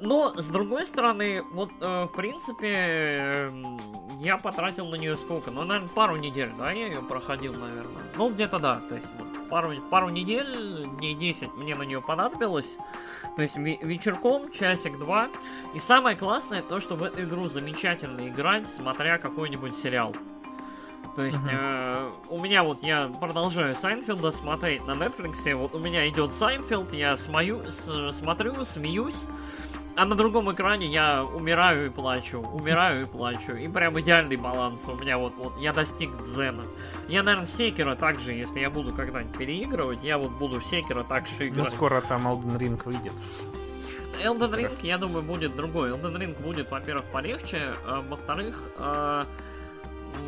но, с другой стороны, вот, э, в принципе, э, я потратил на нее сколько? Ну, наверное, пару недель, да, я ее проходил, наверное. Ну, где-то да, то есть, вот, пару, пару недель, дней 10 мне на нее понадобилось. То есть, вечерком, часик-два. И самое классное, то, что в эту игру замечательно играть, смотря какой-нибудь сериал. То есть э, у меня вот я продолжаю Seinfeld а смотреть на Netflix, вот у меня идет Seinfeld, я смою, с, смотрю, смеюсь, а на другом экране я умираю и плачу, умираю и плачу. И прям идеальный баланс у меня вот, вот я достиг дзена. Я, наверное, Секера также, если я буду когда-нибудь переигрывать, я вот буду Секера так же ну, играть. Ну, скоро там Elden Ring выйдет. Elden Ring, я думаю, будет другой. Elden Ring будет, во-первых, полегче, а во-вторых, э,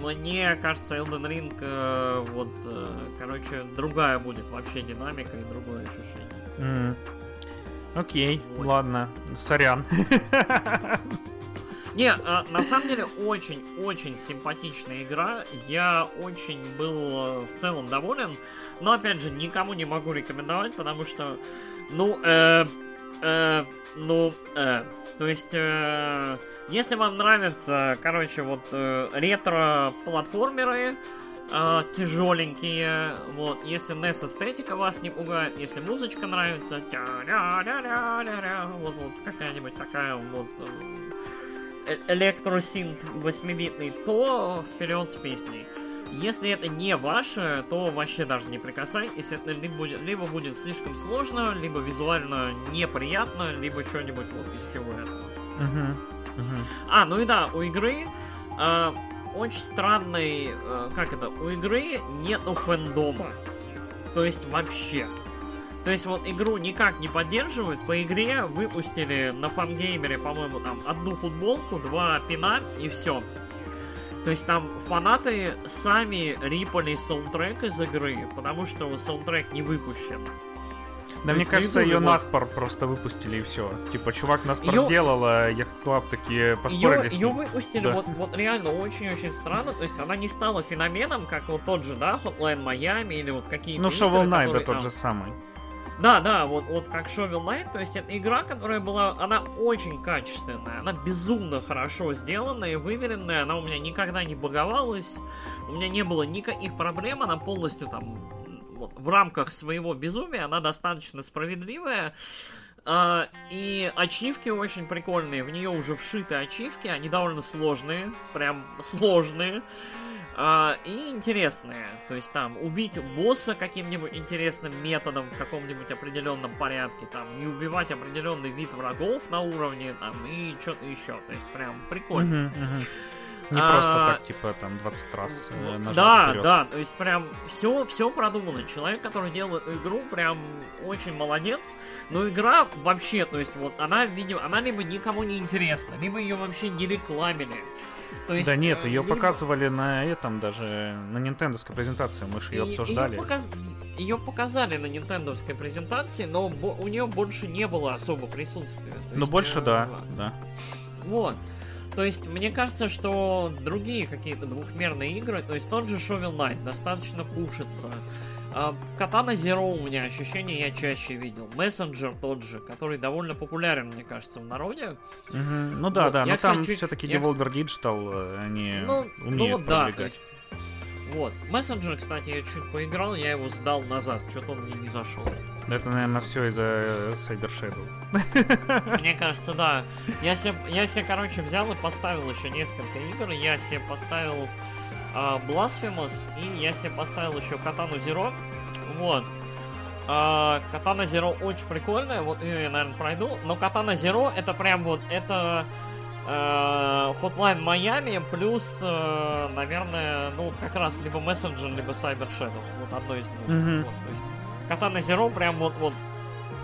мне кажется, Elden Ring, э, вот, э, короче, другая будет вообще динамика и другое ощущение. Mm. Окей, вот. ладно, сорян. Не, а, на самом деле очень-очень симпатичная игра. Я очень был э, в целом доволен. Но опять же, никому не могу рекомендовать, потому что, ну, э, э, ну, э, то есть, э, если вам нравятся, короче, вот э, ретро-платформеры, э, тяжеленькие. Вот, если NES эстетика вас не пугает, если музычка нравится, вот, вот какая-нибудь такая вот э, электросинт 8-битный, то вперед с песней. Если это не ваше, то вообще даже не прикасайтесь. Это либо будет, либо будет слишком сложно, либо визуально неприятно, либо что-нибудь вот из всего этого. Uh-huh. Uh-huh. А, ну и да, у игры э, очень странный, э, как это, у игры нету фэндома. То есть вообще. То есть вот игру никак не поддерживают. По игре выпустили на фангеймере, по-моему, там одну футболку, два пина и все. То есть там фанаты сами рипали саундтрек из игры, потому что саундтрек не выпущен. Да, мне кажется, ее наспор просто выпустили и все. Типа, чувак наспор ее... сделал, а Яхт такие поспорили. Ее, ее выпустили да. вот, вот реально очень-очень странно. То есть она не стала феноменом, как вот тот же, да, Hotline Miami или вот какие-то Ну, Shovel Knight, которые, тот же самый. Да, да, вот, вот как Shovel Knight, то есть это игра, которая была, она очень качественная, она безумно хорошо сделанная и выверенная, она у меня никогда не баговалась, у меня не было никаких проблем, она полностью там в рамках своего безумия она достаточно справедливая. Uh, и ачивки очень прикольные. В нее уже вшиты ачивки, они довольно сложные, прям сложные. А, и интересные. То есть там убить босса каким-нибудь интересным методом в каком-нибудь определенном порядке, там не убивать определенный вид врагов на уровне, там и что-то еще. То есть прям прикольно. Мгм, мгм. Не А, просто так, типа, там, 20 раз э, нажать Да, вперед. да, то есть прям все, все продумано. Человек, который делал эту игру, прям очень молодец. Но игра вообще, то есть вот она, видимо, она либо никому не интересна, либо ее вообще не рекламили. То есть, Да нет, э, ее либо- показывали на этом даже, на нинтендовской презентации, мы же ее И- обсуждали. Ее, показ- показали на нинтендовской презентации, но у нее больше не было особо присутствия. Ну больше э, да, да. Вот. То есть, мне кажется, что другие какие-то двухмерные игры, то есть тот же Shovel Knight достаточно пушится. А, Катана Zero у меня ощущение я чаще видел. Мессенджер тот же, который довольно популярен, мне кажется, в народе. Мгм. Ну да, Вот, да, я, но там кстати, чуть- все-таки я, Devolver Digital, э, они Ну, ну умеют вот да, то продвигать. есть. Вот. Мессенджер, кстати, я чуть поиграл, я его сдал назад, что-то он мне не зашел. Это, наверное, все из-за э, Cyber Shadow. Мне кажется, да. Я себе, я себе, короче, взял и поставил еще несколько игр. Я себе поставил а, Blasphemous, и я себе поставил еще Катану Zero. Вот. А, Катана Zero очень прикольная, вот ее я, наверное, пройду. Но Катана Zero это прям вот, это э, Hotline Miami плюс, э, наверное, ну, как раз либо Messenger, либо Cyber Shadow. Вот одно из двух. Мгм. Вот, то есть Катана Zero прям вот, вот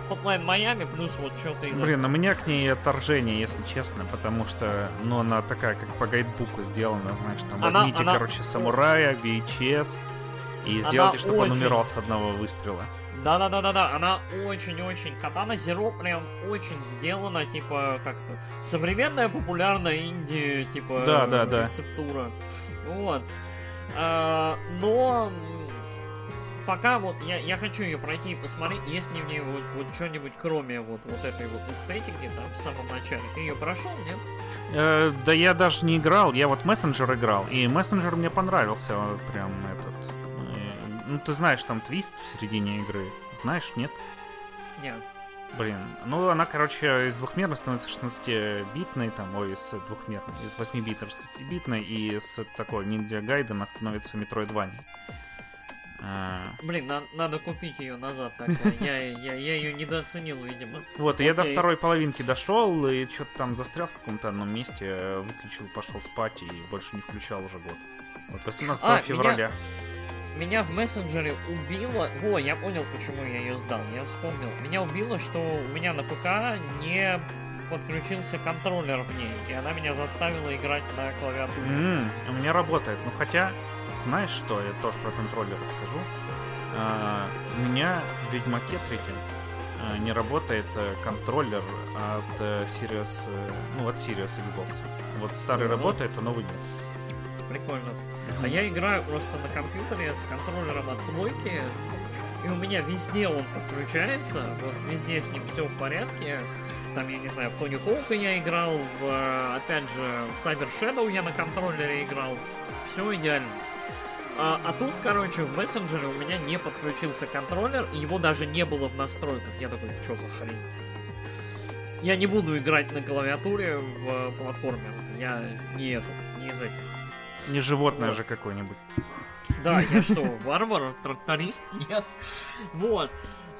Hotline Miami плюс вот что-то из Блин, у меня к ней отторжение, если честно, потому что, ну, она такая, как по гайдбуку сделана, знаешь, там, Она- возьмите, она- короче, самурая, VHS, и Она сделайте, чтобы он очень- умирал с одного выстрела. Да-да-да-да-да, она очень-очень... Катана Zero прям очень сделана, типа, как-то... Современная популярная инди, типа, Да, да, да. рецептура. Вот. А, но... Пока вот я, я хочу ее пройти и посмотреть, есть ли в ней вот, вот что-нибудь кроме вот, вот этой вот эстетики там в самом начале. Ты ее прошел, нет? Э, да я даже не играл, я вот мессенджер играл, и мессенджер мне понравился, э, прям этот. э, Ну, ты знаешь, там твист в середине игры, знаешь, нет? Нет. Блин, ну она, короче, из двухмерной становится 16-битной, там, ой, из двухмерной, из 8-битной 16-битной, и с такой ниндзя гайден она становится метроидваней. А, Блин, на- надо купить ее назад тогда. Я, я, я ее недооценил, видимо. Вот, я до Окей. второй половинки дошел, и что-то там застрял в каком-то одном месте, выключил, пошел спать и больше не включал уже год. Вот 18 А, меня- февраля. Меня в мессенджере убило... Во, я понял, почему я ее сдал. Я вспомнил. Меня убило, что у меня на ПК не подключился контроллер в ней. И она меня заставила играть на клавиатуре. М, у меня работает. Ну хотя, знаешь что, я тоже про контроллер расскажу. А, у меня в Ведьмаке третьем а, не работает э, контроллер от э, Sirius, э, ну от Sirius Xbox. Вот старый Ага. работает, а новый нет. Прикольно. А я играю просто на компьютере с контроллером от плойки. И у меня везде он подключается. Вот везде с ним все в порядке. Там, я не знаю, в Тони Хоука я играл, в, опять же, в Cyber Shadow я на контроллере играл. Все идеально. А, а тут, короче, в мессенджере у меня не подключился контроллер, и его даже не было в настройках. Я такой, что за хрень? Я не буду играть на клавиатуре в э, платформе. Я не этот, не из этих. Не животное Вот. же какое-нибудь. Да, я что, варвар, тракторист? Нет. Вот.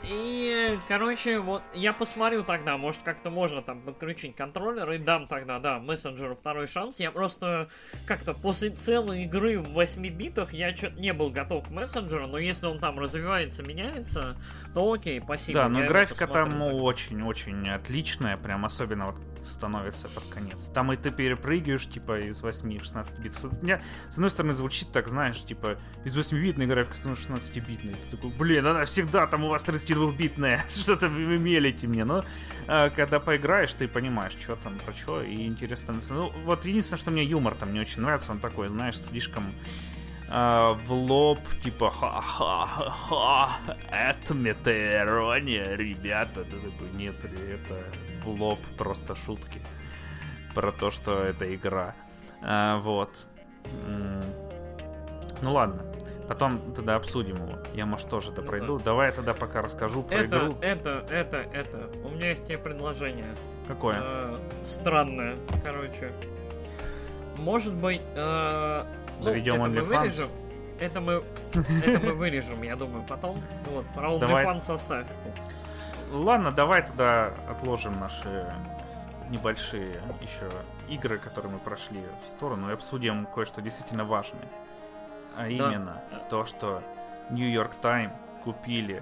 И, короче, вот я посмотрю тогда, может как-то можно там подключить контроллер и дам тогда, да, мессенджеру второй шанс. Я просто как-то после целой игры в 8 битах я что-то не был готов к мессенджеру, но если он там развивается, меняется, то окей, спасибо. Да, но графика там очень-очень отличная, прям особенно вот становится под конец. Там и ты перепрыгиваешь, типа, из 8-16 бит. С- меня, с одной стороны, звучит так, знаешь, типа, из 8-битной графика становится 16-битной. Ты такой, блин, она всегда там у вас 32-битная, что-то вы мелите мне. Но а, когда поиграешь, ты понимаешь, что там, про что, и интересно. Ну, вот единственное, что мне юмор там не очень нравится, он такой, знаешь, слишком в лоб, типа, ха-ха-ха, это метаирония, ребята. Ты такой, нет, это в лоб просто шутки про то, что это игра. А, вот. Ну ладно. Потом тогда обсудим его. Я, может, тоже допройду. Давай я тогда пока расскажу про Это, игру. это, это, это. У меня есть тебе предложение. Какое? Э, странное, короче. Может быть, э, Заведем ну, это мы OnlyFans. вырежем. Это мы, это мы вырежем, я думаю, потом. Вот, про. OnlyFans оставь. Ладно, давай тогда отложим наши небольшие еще игры, которые мы прошли в сторону, и обсудим кое-что действительно важное. А именно то, что New York Times купили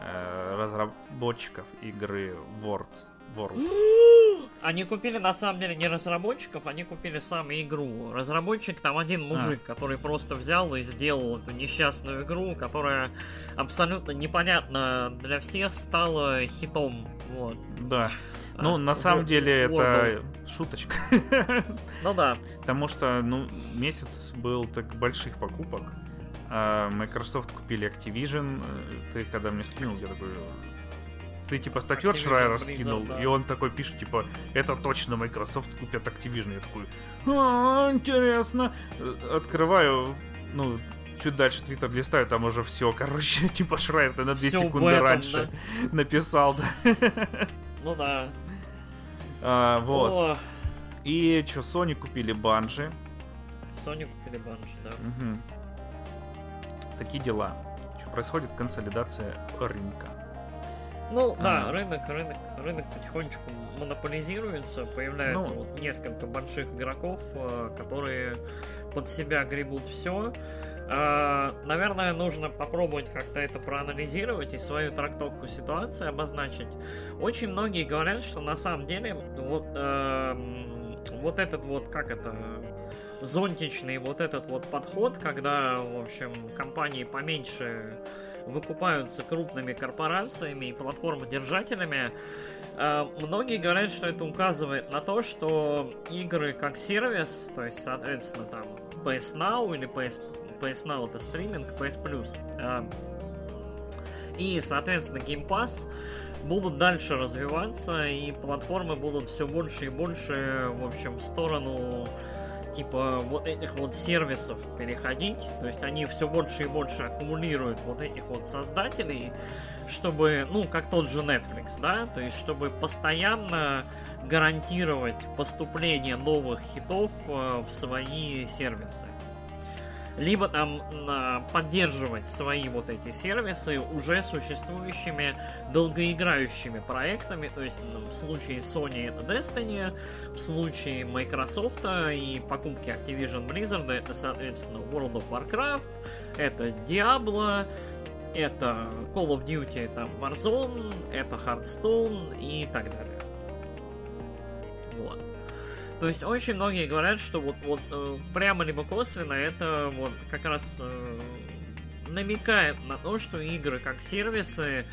э, разработчиков игры Words. World. Они купили на самом деле не разработчиков, они купили сами игру. Разработчик там один мужик, который просто взял и сделал эту несчастную игру, которая абсолютно непонятно для всех стала хитом. Вот. Да. Ну, А, на самом Wo- деле это Wordle. шуточка. Ну да. Потому что, ну, месяц был так больших покупок. А Microsoft купили Activision. Э, Ты когда мне скинул, я такой... Ты типа статью от Шрайера скинул, да. и он такой пишет, типа, это точно Microsoft купят Activision. Я такой, «А, интересно. Открываю, ну, чуть дальше Твиттер листаю, там уже все, короче, типа Шрайер ты на 2 Всё в секунды этом, раньше написал, да. Ну да. А, вот. О, И что, Sony купили банжи. Sony купили банши, да. Мгм. Такие дела. Что происходит консолидация рынка. Ну да, Ага. рынок, рынок, рынок потихонечку монополизируется, появляется Ну. вот несколько больших игроков, э, которые под себя гребут все. Наверное, нужно попробовать как-то это проанализировать и свою трактовку ситуации обозначить. Очень многие говорят, что на самом деле вот, эм, вот этот вот, как это, зонтичный вот этот вот подход, когда, в общем, компании поменьше выкупаются крупными корпорациями и платформодержателями, э, многие говорят, что это указывает на то, что игры как сервис, то есть, соответственно, там PS Now или PS, PS Now это стриминг, PS Plus, э, и, соответственно, Game Pass будут дальше развиваться, и платформы будут все больше и больше, в общем, в сторону типа вот этих вот сервисов переходить, то есть они все больше и больше аккумулируют вот этих вот создателей, чтобы, ну, как тот же Netflix, да, то есть чтобы постоянно гарантировать поступление новых хитов э, в свои сервисы. Либо там на- поддерживать свои вот эти сервисы уже существующими долгоиграющими проектами, то есть в случае Sony это Destiny, в случае Microsoft и покупки Activision Blizzard это, соответственно, World of Warcraft, это Diablo, это Call of Duty, там Warzone, это Hearthstone и так далее. То есть очень многие говорят, что вот, вот э, прямо либо косвенно это вот как раз э, намекает на то, что игры как сервисы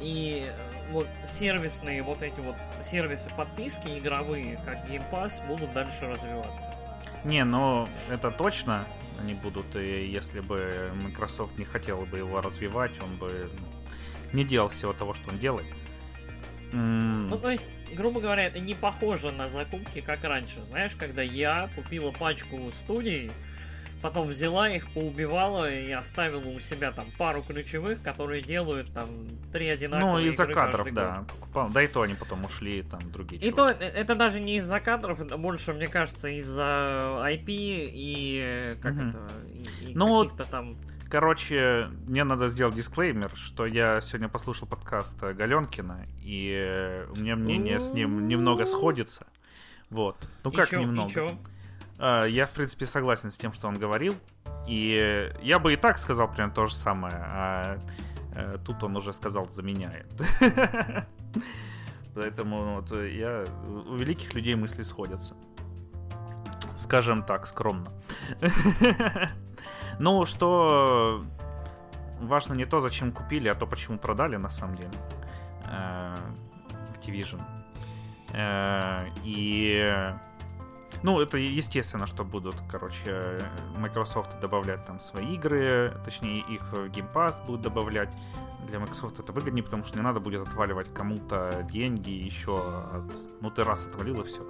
и э, вот сервисные вот эти вот сервисы подписки игровые, как Game Pass, будут дальше развиваться. Не, ну это точно они будут, и если бы Microsoft не хотел бы его развивать, он бы не делал всего того, что он делает. М, Ну, то есть, грубо говоря, это не похоже на закупки, как раньше. Знаешь, когда я купила пачку студий, потом взяла их, поубивала и оставила у себя там пару ключевых, которые делают там три одинаковые ну, из-за кадров, да. покупал. Да и то они потом ушли, там другие И чуваки. то, э, это даже не из-за кадров, это больше, мне кажется, из-за IP и э, как Мгм. это, и, и Ну каких-то там... Короче, мне надо сделать дисклеймер, что я сегодня послушал подкаст э, Галенкина, и э, у меня мнение с ним немного сходится. Вот. Ну как чё, немного? А, Я, в принципе, согласен с тем, что он говорил. И я бы и так сказал примерно то же самое. А э, тут он уже сказал за меня. Поэтому вот, я... у великих людей мысли сходятся. Скажем так, скромно. Ну, что важно не то, зачем купили, а то, почему продали, на самом деле. Э, Activision. Э, И... Ну, это естественно, что будут, короче, Microsoft добавлять там свои игры, точнее, их в Game Pass будут добавлять. Для Microsoft это выгоднее, потому что не надо будет отваливать кому-то деньги еще от... Ну, ты раз отвалил и все.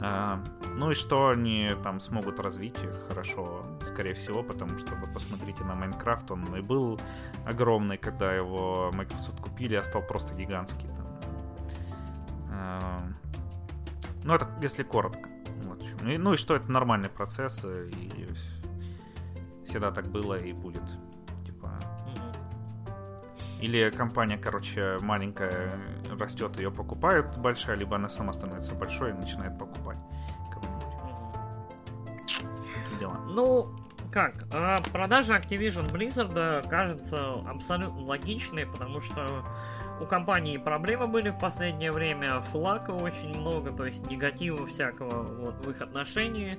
Ну и что они там смогут развить хорошо, скорее всего, потому что вот посмотрите на Майнкрафт, он и был огромный, когда его Microsoft купили, а стал просто гигантский. Там. А, Ну, это если коротко. Вот ну и что это нормальный процесс, и всегда так было и будет. Или компания, короче, маленькая растет, ее покупают большая, либо она сама становится большой и начинает покупать дела. Ну, как, а, продажи Activision Blizzard кажется абсолютно логичной, потому что у компании проблемы были в последнее время, флага очень много, то есть негатива всякого вот, в их отношении.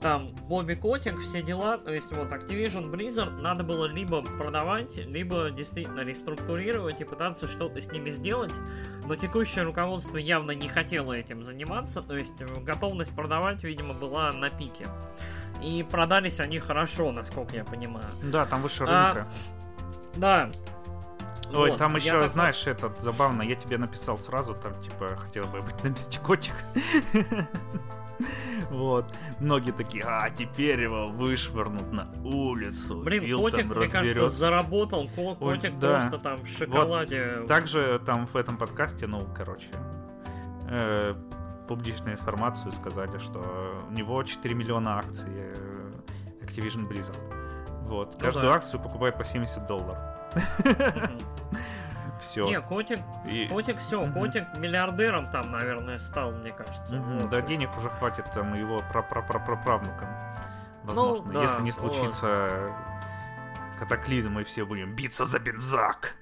Там Бобби Котик, все дела, то есть вот Activision Blizzard надо было либо продавать, либо действительно реструктурировать и пытаться что-то с ними сделать, но текущее руководство явно не хотело этим заниматься, то есть э, готовность продавать, видимо, была на пике. И продались они хорошо, насколько я понимаю. Да, там выше А, рынка. Да. Ой, Вот, там еще, такой- знаешь, этот забавно, я тебе написал сразу, там, типа, хотел бы быть на месте котик. Вот. Многие такие, а теперь его вышвырнут на улицу. Блин, Фил котик, мне кажется, разберется». заработал. Ко- Ой, Котик да. просто там в шоколаде. Также там в этом подкасте, ну, короче, э, публичную информацию сказали, что у него 4 миллиона акций э, Activision Blizzard. Вот. Ну Каждую да. акцию покупает по 70 долларов. Мгм. Все. Не, котик, котик все, Мгм. котик миллиардером там, наверное, стал, мне кажется. Вот. Да, денег уже хватит там его правнукам. Возможно, Ну, да, если не вот. случится катаклизм, и все будем биться за бензак.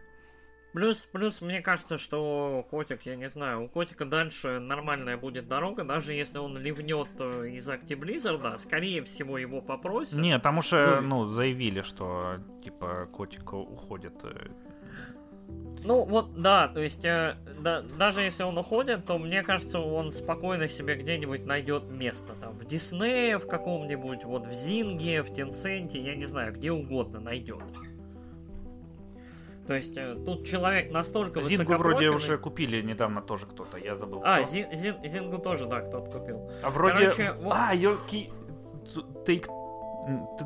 Плюс, плюс, мне кажется, что котик, я не знаю, у котика дальше нормальная будет дорога, даже если он ливнет э, из Actiblizzard, скорее всего его попросят. Не, там уже, Ну, ну, заявили, что, типа, котик уходит. Ну вот да, то есть э, да, даже если он уходит, то мне кажется, он спокойно себе где-нибудь найдет место. Там в Диснее, в каком-нибудь, вот в Зинге, в Тенсенте, я не знаю, где угодно найдет. То есть э, тут человек настолько Зингу вроде уже купили недавно тоже кто-то, я забыл. А, кто. Зин- Зин- Зингу тоже, да, кто-то купил. А вроде... короче, вот- А, ее... ки- Take...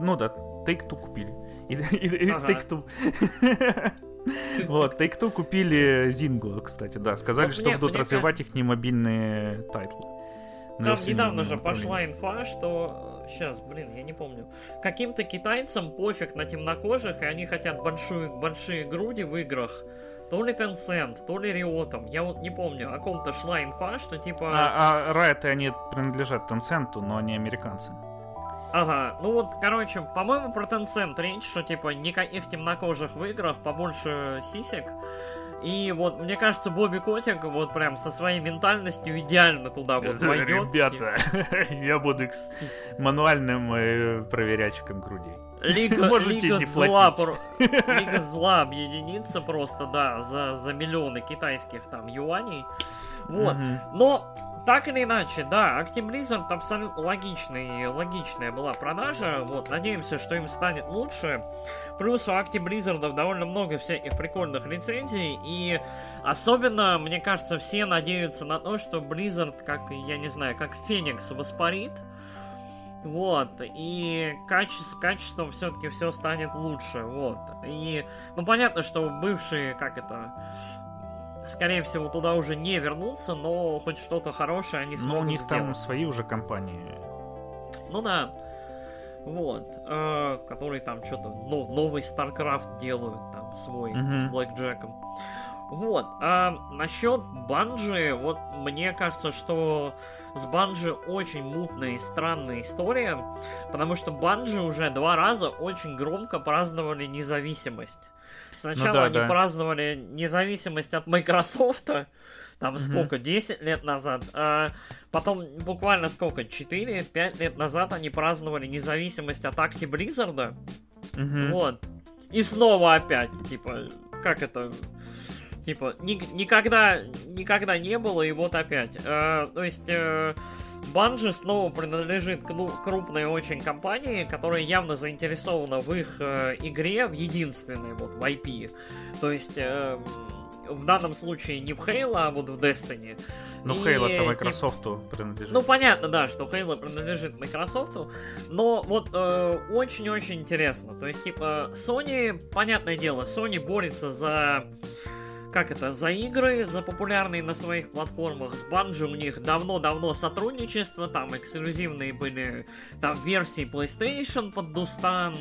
Ну да, Two купили. И, и- Ага. Вот, Take Two купили Zynga у, кстати, да. Сказали, Вот что мне- будут мне развивать их мобильные title ы. Там недавно же пошла инфа, что... Сейчас, блин, я не помню. Каким-то китайцам пофиг на темнокожих, и они хотят большую, большие груди в играх. То ли Tencent, то ли Riot. Я вот не помню, о ком-то шла инфа, что типа... А, а Riot, они принадлежат Tencent, но они американцы. Ага, ну вот, короче, по-моему, про Tencent речь, что типа никаких темнокожих в играх, побольше сисек. И вот, мне кажется, Бобби Котик вот прям со своей ментальностью идеально туда вот войдет. Ребята, я буду мануальным э, проверячком грудей. Лига, Можете Лига зла, про- Лига зла объединится просто, да, за, за миллионы китайских там юаней. Вот. Но так или иначе, да, Activision абсолютно логичный, логичная была продажа. Вот, надеемся, что им станет лучше. Плюс у Activision довольно много всяких прикольных лицензий. И особенно, мне кажется, все надеются на то, что Blizzard, как, я не знаю, как Феникс воспарит. Вот, и каче- с качеством все-таки все станет лучше, вот. И, ну, понятно, что бывшие, как это, скорее всего, туда уже не вернутся, но хоть что-то хорошее они Ну, смогут у них сделать. там свои уже компании. Ну да. Вот. э, который там что-то новый StarCraft делают, там свой Мгм. с Блэк Джеком. Вот. А насчет Банжи, вот мне кажется, что с Банжи очень мутная и странная история, потому что Банжи уже два раза очень громко праздновали независимость. Сначала Ну да, они да. праздновали независимость от Microsoft, там Мгм. сколько, 10 лет назад, а потом буквально сколько, 4-5 лет назад они праздновали независимость от Акти Близзарда, Мгм. вот. И снова опять, типа, как это... Типа, ни- никогда, никогда не было, и вот опять. Э, то есть, Банжи снова принадлежит крупной очень компании, которая явно заинтересована в их э, игре, в единственной, вот, в IP. То есть, э, в данном случае не в Halo, а вот в Destiny. Ну, типа, Microsoft принадлежит. ну, понятно, да, что Halo принадлежит Microsoft, но вот э, очень-очень интересно. То есть, типа, Sony, понятное дело, Sony борется за как это, за игры, за популярные на своих платформах. С Bungie у них давно-давно сотрудничество, там эксклюзивные были там версии PlayStation под Дустан,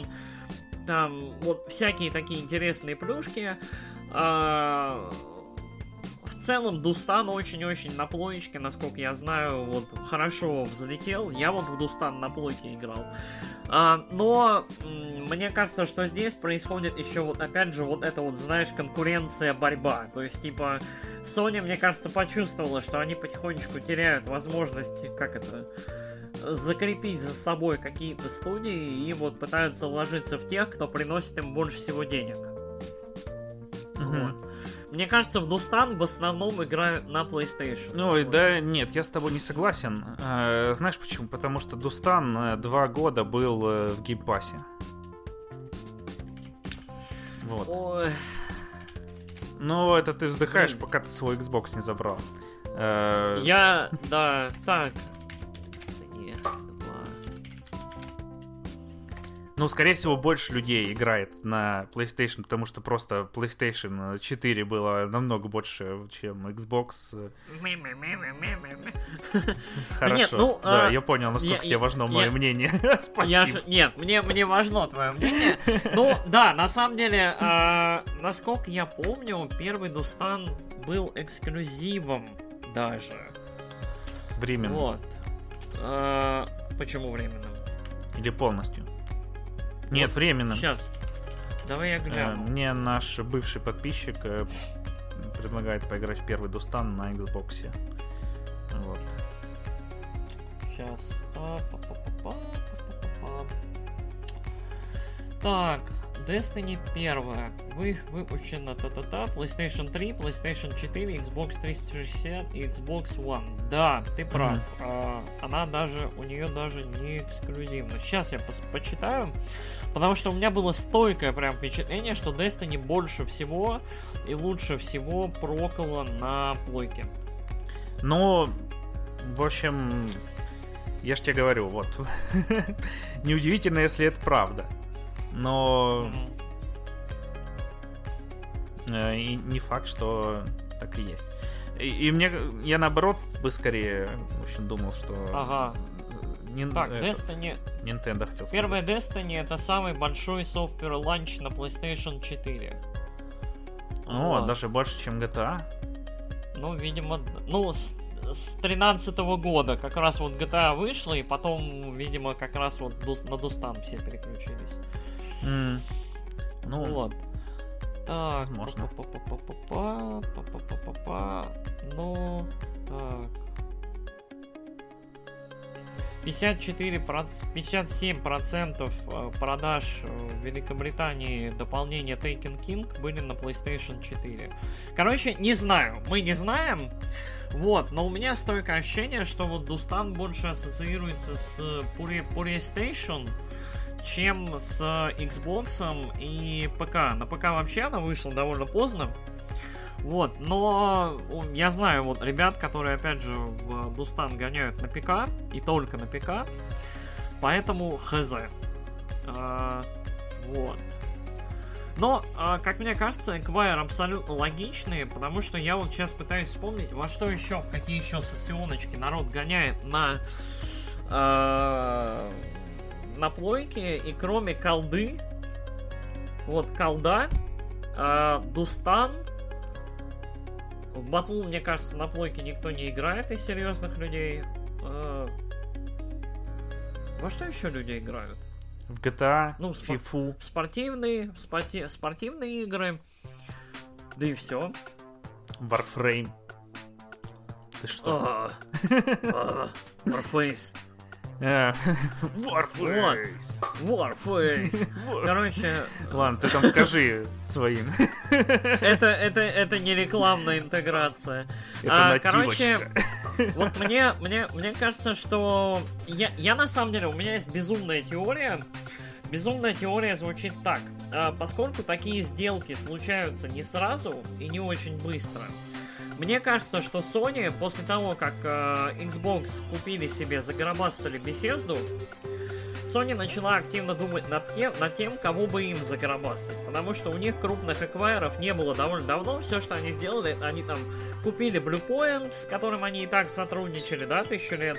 там вот всякие такие интересные плюшки. А, целом Дустан очень-очень на плойчике, насколько я знаю, вот хорошо взлетел. Я вот в Дустан на плойке играл. А, но мне кажется, что здесь происходит еще вот опять же вот это вот, знаешь, конкуренция, борьба. То есть, типа, Sony, мне кажется, почувствовала, что они потихонечку теряют возможность, как это, закрепить за собой какие-то студии и вот пытаются вложиться в тех, кто приносит им больше всего денег. Мгм. Вот. Мне кажется, в Death Stranding в основном играют на PlayStation. Вот. да нет, я с тобой не согласен. Э, знаешь почему? Потому что Death Stranding э, два года был э, в Game Pass е. Вот. Ой, Ну, это ты вздыхаешь, Блин. пока ты свой Xbox не забрал. Я, да, так. Ну, скорее всего, больше людей играет на PlayStation, потому что просто PlayStation 4 было намного больше, чем Xbox. Хорошо. нет, ну, да, а, я понял, насколько тебе важно мое мнение. Спасибо. Нет, мне, мне важно твое мнение. Ну, да, на самом деле, а, насколько я помню, первый Дустан был эксклюзивом даже. Временно. Вот. А, почему временно? Или полностью. Нет, временно. Сейчас. Давай я Э, гляну. Мне наш бывший подписчик э, предлагает поиграть в первый Дустан на Xbox. Вот. Сейчас. А, па-па-па-па, па-па-па-па. Так, Destiny 1. Вы выпущена та-та-та. PlayStation 3, PlayStation 4, Xbox 360 и Xbox One. Да, ты прав. Мгм. А, она даже, у нее даже не эксклюзивна. Сейчас я пос- почитаю. Потому что у меня было стойкое прям впечатление, что Destiny больше всего и лучше всего прокола на плойке. Ну, в общем, я ж тебе говорю, вот. Неудивительно, если это правда. Но э, и не факт, что так и есть. И, и мне, я наоборот бы скорее, в общем, думал, что... Ага. Нин- Так, это, Destiny Nintendo хотел сказать. Первая Destiny это самый большой software launch на PlayStation 4. О, Вот. даже больше, чем GTA. Ну, видимо, ну, с, с 13 года как раз вот GTA вышла, и потом, видимо, как раз вот на Дустан все переключились. М. Ну, Вот. Так, возможно. па-па-па-па-па, па-па-па-па-па. Ну, так. 54 57% э, продаж э, в Великобритании дополнения Taken King были на PlayStation 4. Короче, не знаю, мы не знаем. Вот, но у меня стойкое ощущение, что вот Дустан больше ассоциируется с PlayStation, чем с Xbox и ПК. На ПК вообще она вышла довольно поздно. Вот, но я знаю вот ребят, которые опять же в Дустан гоняют на ПК и только на ПК, поэтому хз. А, вот. Но, а, как мне кажется, Эквайр абсолютно логичный, потому что я вот сейчас пытаюсь вспомнить, во что еще, в какие еще сессионочки народ гоняет на а, на плойке, и кроме колды, вот колда, а, Дустан, в батлу, мне кажется, на плойке никто не играет из серьезных людей. А, Во что еще люди играют? в GTA, Ну, в спор- FIFA. Спортивные, спорти- спортивные игры. Да и все. Warframe. Ты что? Warface. Э, Warface. Warface. Короче, Ладно, ты там скажи своим. это, это, это не рекламная интеграция. Это А, короче. Вот мне, мне, мне кажется, что я, я на самом деле, у меня есть безумная теория. Безумная теория звучит так. А, поскольку такие сделки случаются не сразу и не очень быстро, мне кажется, что Sony после того, как э, Xbox купили себе, загробастали беседу, Sony начала активно думать над тем, над тем, кого бы им загробастать. Потому что у них крупных эквайров не было довольно давно. Все, что они сделали, они там купили Bluepoint, с которым они и так сотрудничали, да, тысячу лет.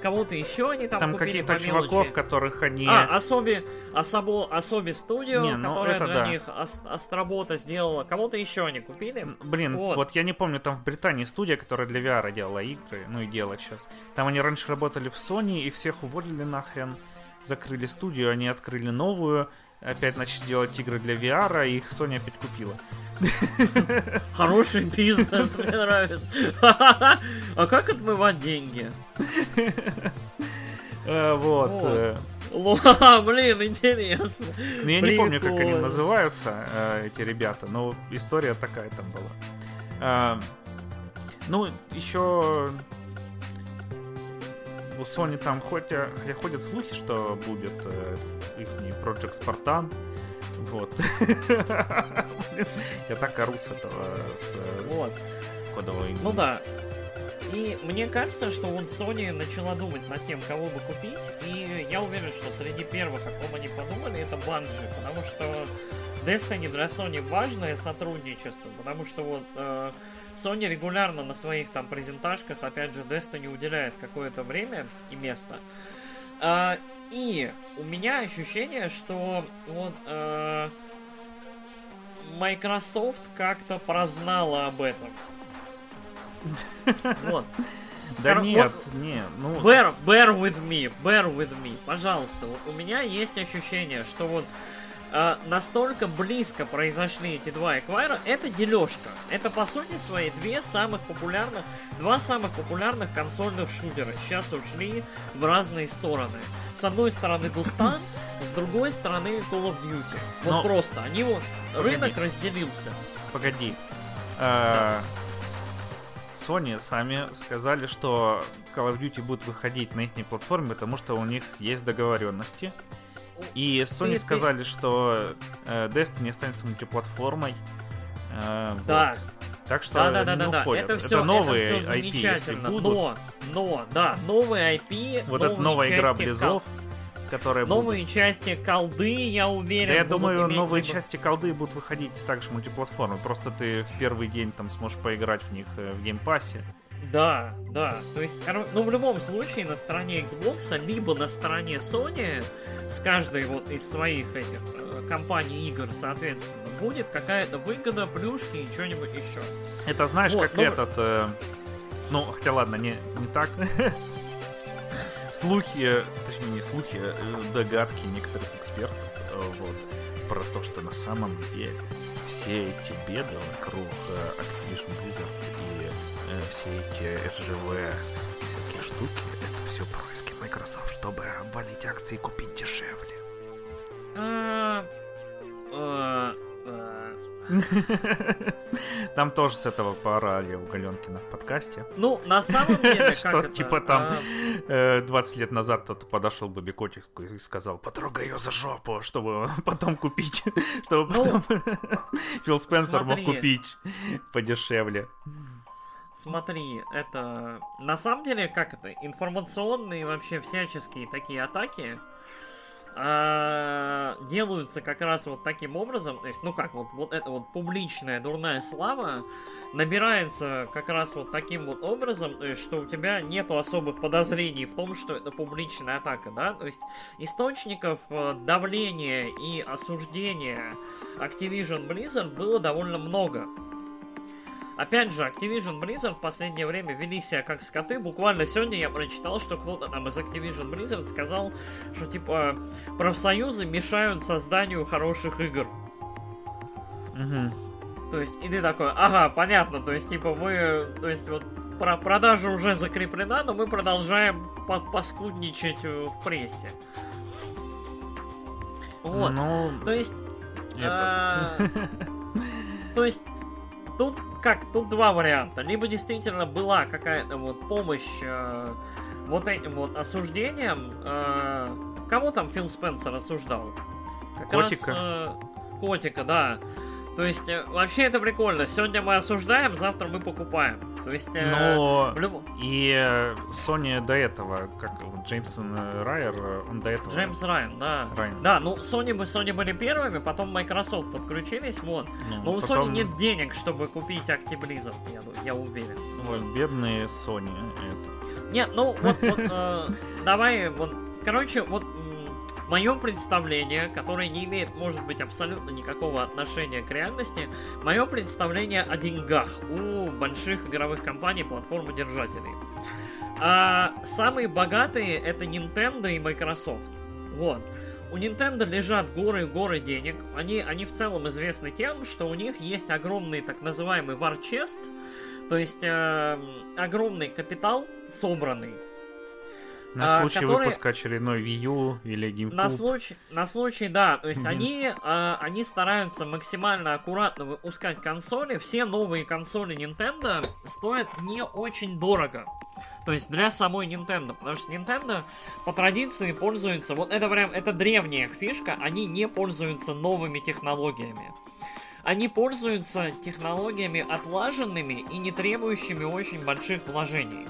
Кого-то еще они там, Там купили каких-то чуваков, которых они... А, Особи, Особо, Особи Студио, Не, ну которая для да. них Астробота сделала. Кого-то еще они купили. Блин, Вот. вот. я не помню, там в Британии студия, которая для VR делала игры, ну и делает сейчас. Там они раньше работали в Sony и всех уволили нахрен. Закрыли студию, они открыли новую. Опять начали делать игры для VR, и их Sony опять купила. Хороший бизнес, мне нравится. А как отмывать деньги? Э, Вот. Э, Ла, блин, интересно. Ну, я не помню, как они называются, э, эти ребята, но история такая там была. А, Ну, еще у Sony там хотя ходят слухи, что будет э, их Project Spartan. Вот. Я так ору с этого, с э, Вот. кодовой игры. Ну да. И мне кажется, что вот Sony начала думать над тем, кого бы купить, и я уверен, что среди первых, о ком они подумали, это Bungie, потому что Destiny для Sony важное сотрудничество, потому что вот э, Sony регулярно на своих там презентажках, опять же, Destiny уделяет какое-то время и место. А, и у меня ощущение, что вот э, Microsoft как-то прознала об этом. Вот. Да Кор- нет, не, ну... Bear, bear with me, bear with me, пожалуйста. Вот у меня есть ощущение, что вот э, настолько близко произошли эти два эквайра, это дележка. Это по сути своей две самых популярных, два самых популярных консольных шутера. Сейчас ушли в разные стороны. С одной стороны Дустан, с другой стороны Call of Duty. Вот Но- просто, они вот, Погоди. рынок разделился. Погоди. Э, Sony сами сказали, что Call of Duty будет выходить на их платформе, потому что у них есть договоренности. И Sony Ты- ты- сказали, что э, Destiny останется мультиплатформой. Э, Да, вот. Так что Да, да, да, да, да. уходят. Это все, новые это все IP, если будут. Но, но, да, новые IP, Вот новые эта новая игра Blizz ов, которая кол- новые части колды, я уверен. Да я думаю, новые либо- части колды будут выходить также мультиплатформы. Просто ты в первый день там сможешь поиграть в них э, в Game Pass е. Да, да. То есть, ну в любом случае на стороне Xbox, либо на стороне Sony с каждой вот из своих этих э, компаний игр, соответственно, будет какая-то выгода, плюшки и что-нибудь еще. Это знаешь, Вот, как ну- этот... э, ну, хотя ладно, не, не так. слухи, э, точнее не слухи, э, догадки некоторых экспертов вот, про то, что на самом деле все эти беды вокруг все эти SGV всякие штуки, это все происки Microsoft, чтобы обвалить акции и купить дешевле. А, э, э, Там тоже с этого поорали у Галенкина в подкасте. Ну, на самом деле, Что, типа, там а, Э, 20 лет назад кто-то подошел к Бобби Котику и сказал, потрогай ее за жопу, чтобы потом купить, чтобы Ну, потом Фил Спенсер мог купить подешевле. Смотри, это на самом деле как это информационные вообще всяческие такие атаки а, делаются как раз вот таким образом, то есть ну как вот вот эта вот публичная дурная слава набирается как раз вот таким вот образом, то есть что у тебя нету особых подозрений в том, что это публичная атака, да, то есть источников э, давления и осуждения Activision Blizzard было довольно много. Опять же, Activision Blizzard в последнее время вели себя как скоты. Буквально сегодня я прочитал, что кто-то там из Activision Blizzard сказал, что типа профсоюзы мешают созданию хороших игр. Мгм. То есть, и ты такой, ага, понятно, то есть, типа, мы, то есть, вот, про продажа уже закреплена, но мы продолжаем по- поскудничать э, в прессе. Вот. Ну, То есть, это- а, То есть, тут как, тут два варианта. Либо действительно была какая-то вот помощь э, вот этим вот осуждением. э, кого там Фил Спенсер осуждал? Как Котика. раз э, котика, да. То есть, э, вообще это прикольно. Сегодня мы осуждаем, завтра мы покупаем. То есть... э, Но люб... и э, Sony до этого, как Джеймсон Райер, он до этого... Джеймс Райан, да. Райан. Да, ну Sony, мы Sony были первыми, потом Microsoft подключились, вот. Ну, Но у потом... Sony нет денег, чтобы купить Activision, я, я уверен. Вот, бедные Sony. Это. Нет, ну вот, вот э, давай, вот, короче, вот мое представление, которое не имеет, может быть, абсолютно никакого отношения к реальности, мое представление о деньгах у больших игровых компаний, платформодержателей. А самые богатые это Nintendo и Microsoft. Вот. У Nintendo лежат горы и горы денег. Они, они в целом известны тем, что у них есть огромный так называемый war chest, то есть э, огромный капитал собранный, на а, случай которые... выпуска очередной Wii U или GameCube. На случай, на случай, да. То есть mm-hmm. они, а, они стараются максимально аккуратно выпускать консоли. Все новые консоли Nintendo стоят не очень дорого. То есть для самой Nintendo. Потому что Nintendo по традиции пользуется... Вот это прям, это древняя фишка. Они не пользуются новыми технологиями. Они пользуются технологиями отлаженными и не требующими очень больших вложений.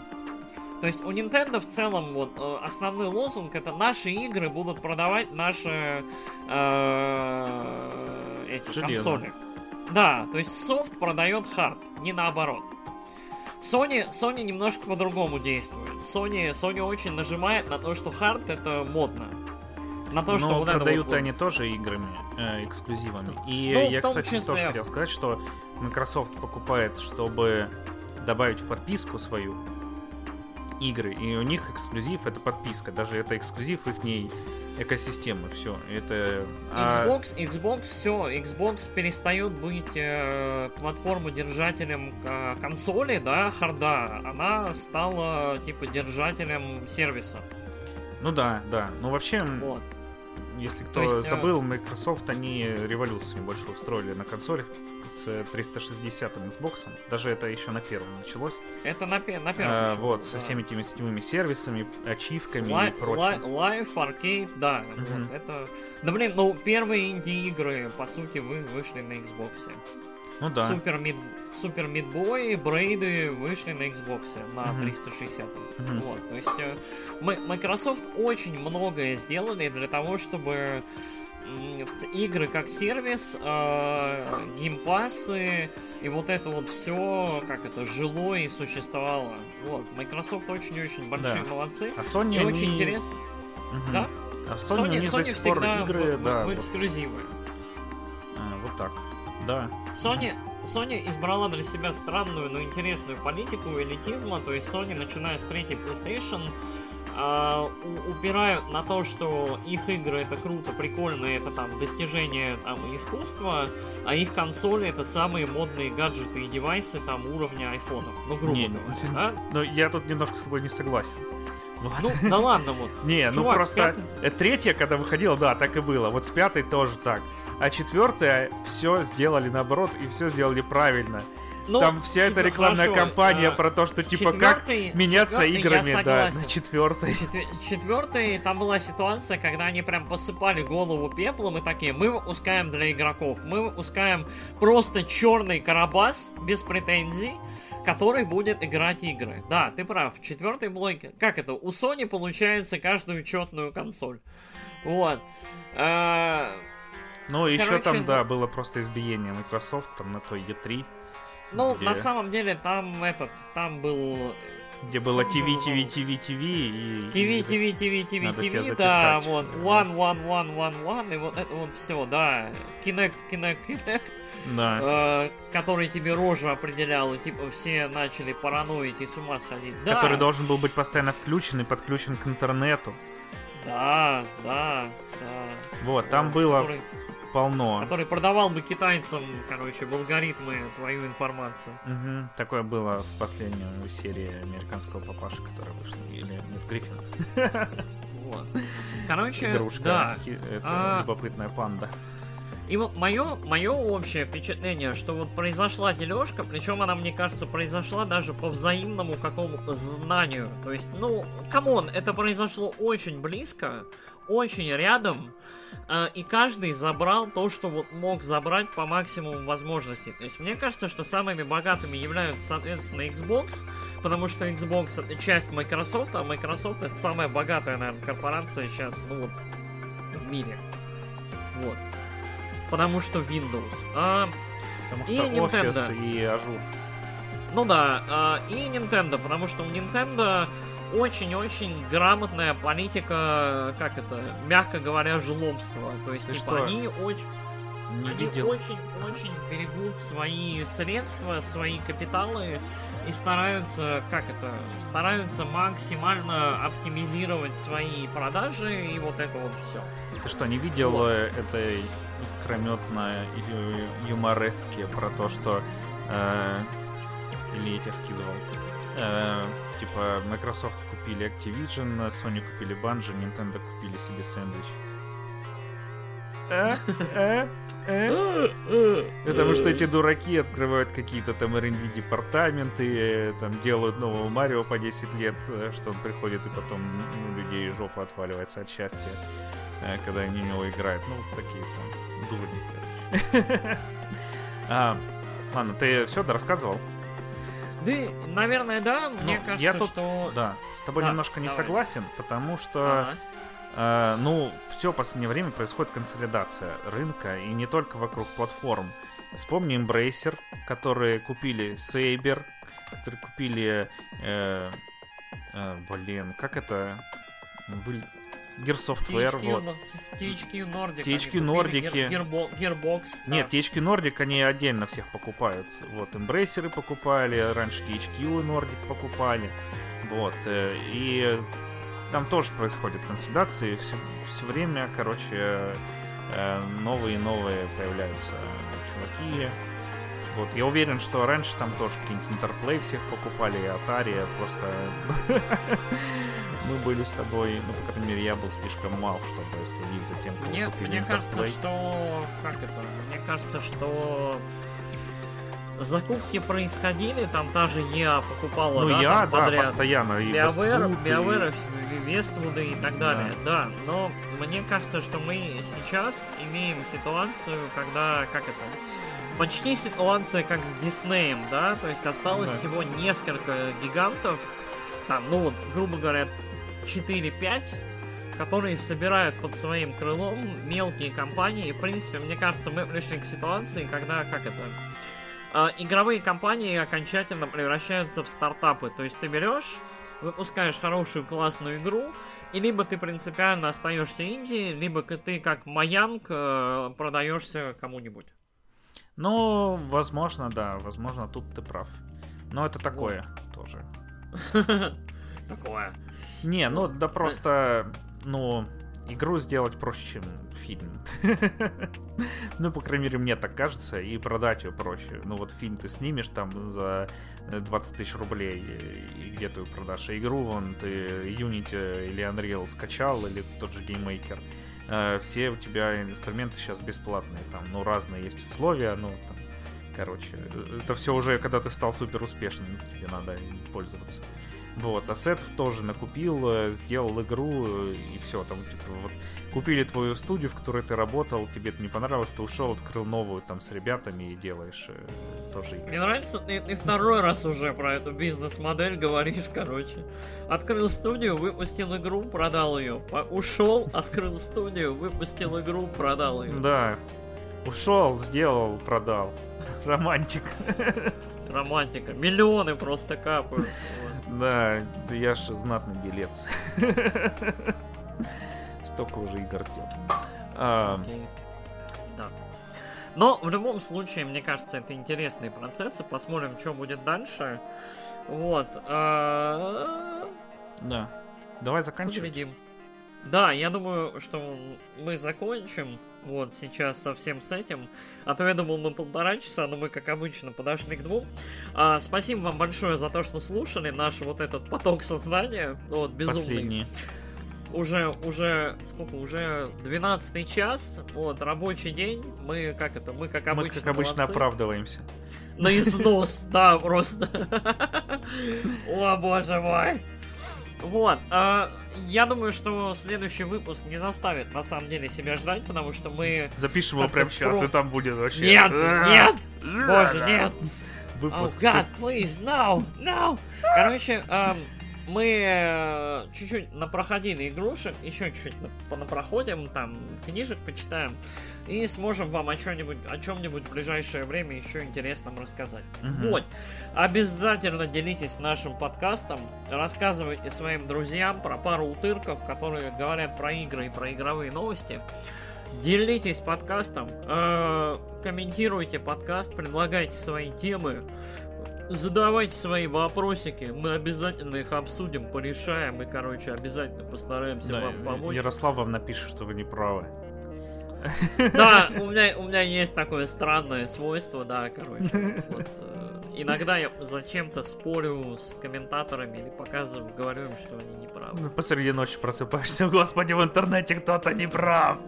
То есть у Nintendo в целом вот э, основной лозунг это наши игры будут продавать наши э, эти Железо. консоли. Да, то есть софт продает хард, не наоборот. Sony, Sony немножко по-другому действует. Sony, Sony очень нажимает на то, что хард это модно. На то, что Но вот продают вот, они тоже играми, э, эксклюзивами. И ну, я, кстати, числе... тоже хотел сказать, что Microsoft покупает, чтобы добавить в подписку свою игры, и у них эксклюзив это подписка, даже это эксклюзив их ней экосистемы, все, это... Xbox, а... Xbox, все, Xbox перестает быть э, платформу-держателем э, консоли, да, харда, она стала, типа, держателем сервиса. Ну да, да, ну вообще... Вот. Если кто есть, э, забыл, Microsoft, они революцию больше устроили на консолях с 360 Xbox. Даже это еще на первом началось. Это на, на первом. А, вот, да. со всеми этими сетевыми сервисами, ачивками Li- и прочим. Life, Arcade, да. Mm-hmm. Вот, это... Да блин, ну первые инди-игры, по сути, вы вышли на Xbox. Ну да. Супер Мид, Супер Мидбой, Брейды вышли на Xbox на mm-hmm. 360. Mm-hmm. Вот, то есть э, Microsoft очень многое сделали для того, чтобы игры как сервис, э, геймпассы и вот это вот все, как это, жило и существовало. Вот, Microsoft очень-очень большие да. молодцы. А Sony и они... очень интересно. Угу. Да? А Sony, Sony, Sony всегда игры, в, да, в, в эксклюзивы. А, вот так. Да. Sony, Sony избрала для себя странную, но интересную политику элитизма, то есть Sony, начиная с третьей PlayStation, э, упирают на то, что их игры это круто, прикольно, это там достижение там, искусства, а их консоли это самые модные гаджеты и девайсы там уровня айфонов. Ну, грубо не, говоря. Да? Но я тут немножко с тобой не согласен. Вот. Ну, да ладно, вот. Не, ну просто пятый... Третья, когда выходила, да, так и было. Вот с пятой тоже так. А четвертая все сделали наоборот и все сделали правильно. Ну, Там вся эта рекламная хорошо, кампания а, про то, что типа как меняться играми, да, на четвертой. Четвертой там была ситуация, когда они прям посыпали голову пеплом и такие, мы выпускаем для игроков, мы выпускаем просто черный карабас без претензий, который будет играть игры. Да, ты прав. В четвертой блоке. Как это? У Sony получается каждую четную консоль. Вот. А... Ну, еще там, да, было просто избиение Microsoft там на той E3. Ну, где... на самом деле, там этот, там был... Где было ТВ, ТВ, ТВ, ТВ и... ТВ, ТВ, ТВ, ТВ, ТВ, да, вот, one, one, one, one, one, и вот это вот все, да, Kinect, Kinect, Kinect, да. Э, который тебе рожу определял, и типа все начали параноить и с ума сходить. Да. Который должен был быть постоянно включен и подключен к интернету. Да, да, да. Вот, там было... Полно. Который продавал бы китайцам, короче, в алгоритмы твою информацию. Угу. Такое было в последней серии американского папаши, которая вышла. Или нет, Гриффин. Вот. Короче, Игрушка, да. это а... любопытная панда. И вот мое, мое общее впечатление, что вот произошла дележка, причем она, мне кажется, произошла даже по взаимному какому-то знанию. То есть, ну, come on, это произошло очень близко, очень рядом, и каждый забрал то, что вот мог забрать по максимуму возможностей. То есть мне кажется, что самыми богатыми являются, соответственно, Xbox, потому что Xbox это часть Microsoft, а Microsoft это самая богатая, наверное, корпорация сейчас, ну вот, в мире. Вот потому что Windows. А, Потому что И Nintendo. и Azure. ну да, а, и Nintendo, потому что у Nintendo очень-очень грамотная политика, как это, мягко говоря, жлобства. То есть, Ты типа, что, они очень, Не они очень-очень берегут свои средства, свои капиталы и стараются, как это, стараются максимально оптимизировать свои продажи и вот это вот все. Ты что, не видел Вот. э, этой искрометной ю- юморески про то, что... э, или я тебе скидывал. Э, типа, Microsoft купили Activision, Sony купили Bungie, Nintendo купили себе сэндвич. Э? Э? Э? Потому что эти дураки открывают какие-то там R&D департаменты, там делают нового Марио по 10 лет, э, что он приходит и потом у людей жопа отваливается от счастья, э, когда они в него играют. Ну, вот такие там дурни, короче. А, Ладно, ты все рассказывал? Да, наверное, да. Мне Ну, кажется, я тут- что... Да. С тобой Да, немножко не давай. согласен, потому что Ага. Э, ну, все последнее время происходит консолидация рынка, и не только вокруг платформ. Вспомни Embracer, которые купили Saber, которые купили... э, э, блин, как это... Вы... Gear Software, THQ, вот. THQ Nordic. THQ они купили, Нордики. Gear- Gearbo- Gearbox. да. Нет, THQ Nordic они отдельно всех покупают. Вот, Embracer покупали, раньше THQ Nordic покупали. Вот, э, и там тоже происходит консолидация, все, время, короче, э, новые и новые появляются чуваки. Вот, я уверен, что раньше там тоже какие-нибудь Interplay всех покупали, и Atari, просто мы были с тобой, ну, по крайней мере, я был слишком мал, чтобы следить за тем, кого Мне, мне кажется, что... Как это? Мне кажется, что... Закупки происходили, там та же EA покупала, Ну, да, я, там да, подряд. постоянно. И BioWare, Westwood, и- Вествуды и так далее, да. Но мне кажется, что мы сейчас имеем ситуацию, когда, как это, почти ситуация как с Диснеем, да, то есть осталось Да. всего несколько гигантов, там, ну вот, грубо говоря, 4-5, которые собирают под своим крылом мелкие компании. И, в принципе, мне кажется, мы пришли к ситуации, когда, как это, а, игровые компании окончательно превращаются в стартапы. То есть ты берешь, выпускаешь хорошую классную игру, и либо ты принципиально остаешься инди, либо ты как Маянг э, продаешься кому-нибудь. Ну, возможно, да, возможно, тут ты прав. Но это такое тоже. Такое. Не, ну да просто, ну, игру сделать проще, чем фильм. Ну, по крайней мере, мне так кажется, и продать ее проще. Ну, вот фильм ты снимешь там за э, 20 тысяч рублей, и- где ты продашь? А игру, вон, ты Unity или Unreal скачал, или тот же GameMaker. Э, Все у тебя инструменты сейчас бесплатные, там, ну, разные есть условия, ну, там, короче, э, это все уже, когда ты стал супер успешным, тебе надо им пользоваться. Вот, ассетов тоже накупил, э, сделал игру, э, и все, там, типа, вот, купили твою студию, в которой ты работал, тебе это не понравилось, ты ушел, открыл новую там с ребятами и делаешь э, тоже игры. Мне нравится, ты, ты второй раз уже про эту бизнес-модель говоришь, короче. Открыл студию, выпустил игру, продал ее. Ушел, открыл студию, выпустил игру, продал ее. Да, ушел, сделал, продал. Романтик. Романтика. Миллионы просто капают. Да, да я же знатный делец. Столько уже игр сделал. А. Да. Но в любом случае, мне кажется, это интересные процессы. Посмотрим, что будет дальше. Вот. а, Да. Давай заканчивать. Поглядим. Да, я думаю, что мы закончим вот сейчас совсем с этим. А то я думал, мы полтора часа, но мы, как обычно, подошли к двум. А, спасибо вам большое за то, что слушали наш вот этот поток сознания. Вот, безумный. Последний. уже, уже, сколько, уже 12 час, вот, рабочий день, мы, как это, мы как обычно Мы, как обычно, молодцы. оправдываемся. На износ, да, просто. О, боже мой. Вот, а, я думаю, что следующий выпуск не заставит на самом деле себя ждать, потому что мы... Запишем его прямо сейчас, про- и там будет вообще... Нет, нет, боже, нет. Oh Выпуск. God, please, no, no. Короче, эм, мы э, чуть-чуть напроходили игрушек, еще чуть-чуть на- напроходим, там книжек почитаем и сможем вам о чем-нибудь, о чем-нибудь в ближайшее время еще интересном рассказать. Мгм. Вот, обязательно делитесь нашим подкастом, рассказывайте своим друзьям про пару утырков, которые говорят про игры и про игровые новости. Делитесь подкастом, э, комментируйте подкаст, предлагайте свои темы, задавайте свои вопросики, мы обязательно их обсудим, порешаем и, короче, обязательно постараемся Да, вам помочь. Ярослав вам напишет, что вы не правы. Да, у меня, у меня есть такое странное свойство, да, короче. вот, э, иногда я зачем-то спорю с комментаторами или показываю, говорю им, что они не правы. Ну, Посреди ночи просыпаешься, господи, в интернете кто-то не прав.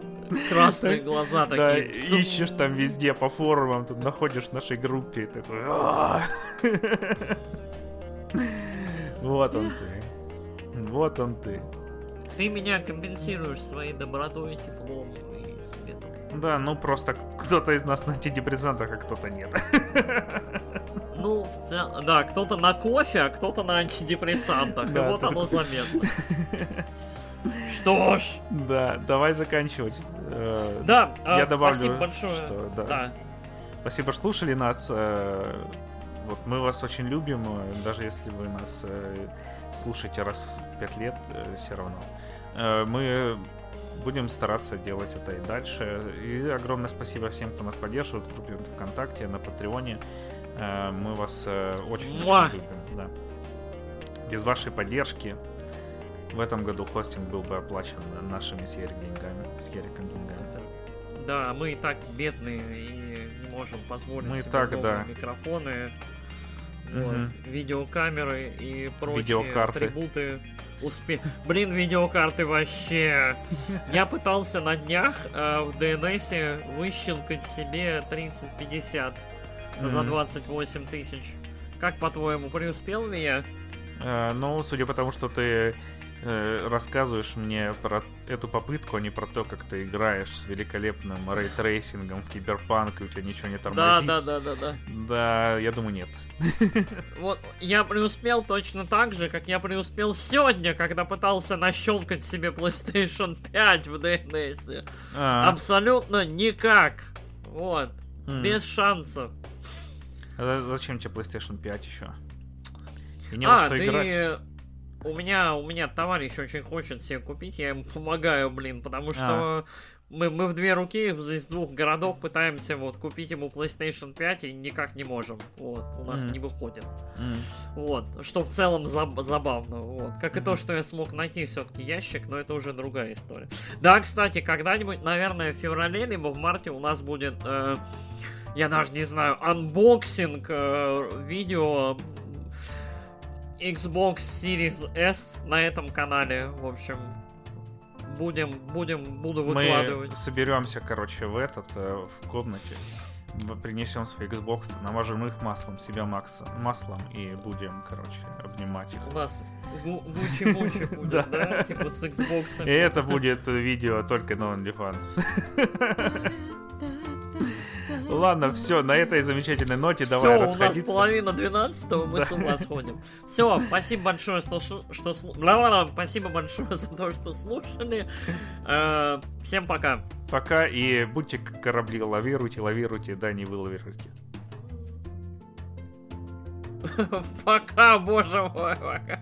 Красные глаза Да, такие. «Псу». ищешь там везде по форумам, тут находишь в нашей группе и такой... Вот он ты. Вот он ты. Ты меня компенсируешь своей добротой, теплом и светом. Да, ну просто кто-то из нас на антидепрессантах, а кто-то нет. Ну, в целом, да, кто-то на кофе, а кто-то на антидепрессантах. и Да, вот ты оно такой- заметно. Что ж, Да, давай заканчивать. Э, да, Я а, добавлю, спасибо большое. что да. Да, Спасибо, что слушали нас. э, Вот мы вас очень любим, э, даже если вы нас э, слушаете раз в пять лет, все равно. Э, Мы будем стараться делать это и дальше. И огромное спасибо всем, кто нас поддерживает в группе ВКонтакте, на Патреоне. Э, Мы вас э, очень, любим. да. Без вашей поддержки в этом году хостинг был бы оплачен нашими с Ярик деньгами. С Яриком деньгами. да, мы и так бедные и не можем позволить Мы себе так, да. микрофоны, вот, видеокамеры и прочие Видеокарты. атрибуты. Успе... Блин, видеокарты вообще. Я пытался на днях э, в DNS выщелкать себе 3050 за Мгм. 28 тысяч. Как по-твоему, преуспел ли я? Э, Ну, судя по тому, что ты э, рассказываешь мне про эту попытку, а не про то, как ты играешь с великолепным ray tracing ом в киберпанк, и у тебя ничего не Да, тормозит. да, да, да, да. Да, я думаю, нет. Вот я преуспел точно так же, как я преуспел сегодня, когда пытался нащелкать себе PlayStation 5 в DNS. А, Абсолютно никак. Вот. Без шансов. А за- Зачем тебе PlayStation 5 еще? И не во а, что да играть. У меня, у меня товарищ очень хочет себе купить, я ему помогаю, блин, потому что мы, мы в две руки из двух городов пытаемся вот купить ему PlayStation 5 и никак не можем. Вот, у нас Мгм. не выходит. М. Вот, что в целом заб- забавно, вот. Как и то, что я смог найти все-таки ящик, но это уже другая история. Да, кстати, когда-нибудь, наверное, в феврале либо в марте у нас будет, э, я даже не знаю, unboxing э, видео Xbox Series S на этом канале. В общем, будем, будем, буду выкладывать. Мы соберемся, короче, в этот, э, в комнате, принесем свои Xbox, намажем их маслом, себя Макса, маслом и будем, короче, обнимать их. У нас гу- гучи-мучи будет, Да. да? Типа с Xbox. И это будет видео только на OnlyFans. Ладно, все, на этой замечательной ноте давай Все, у нас расходиться. половина двенадцатого, мы с ума сходим. Все, спасибо большое, что, что спасибо большое за то, что слушали. Э, Всем пока. Пока и будьте корабли, лавируйте, лавируйте, да, не вылавируйте. Пока, боже мой, пока.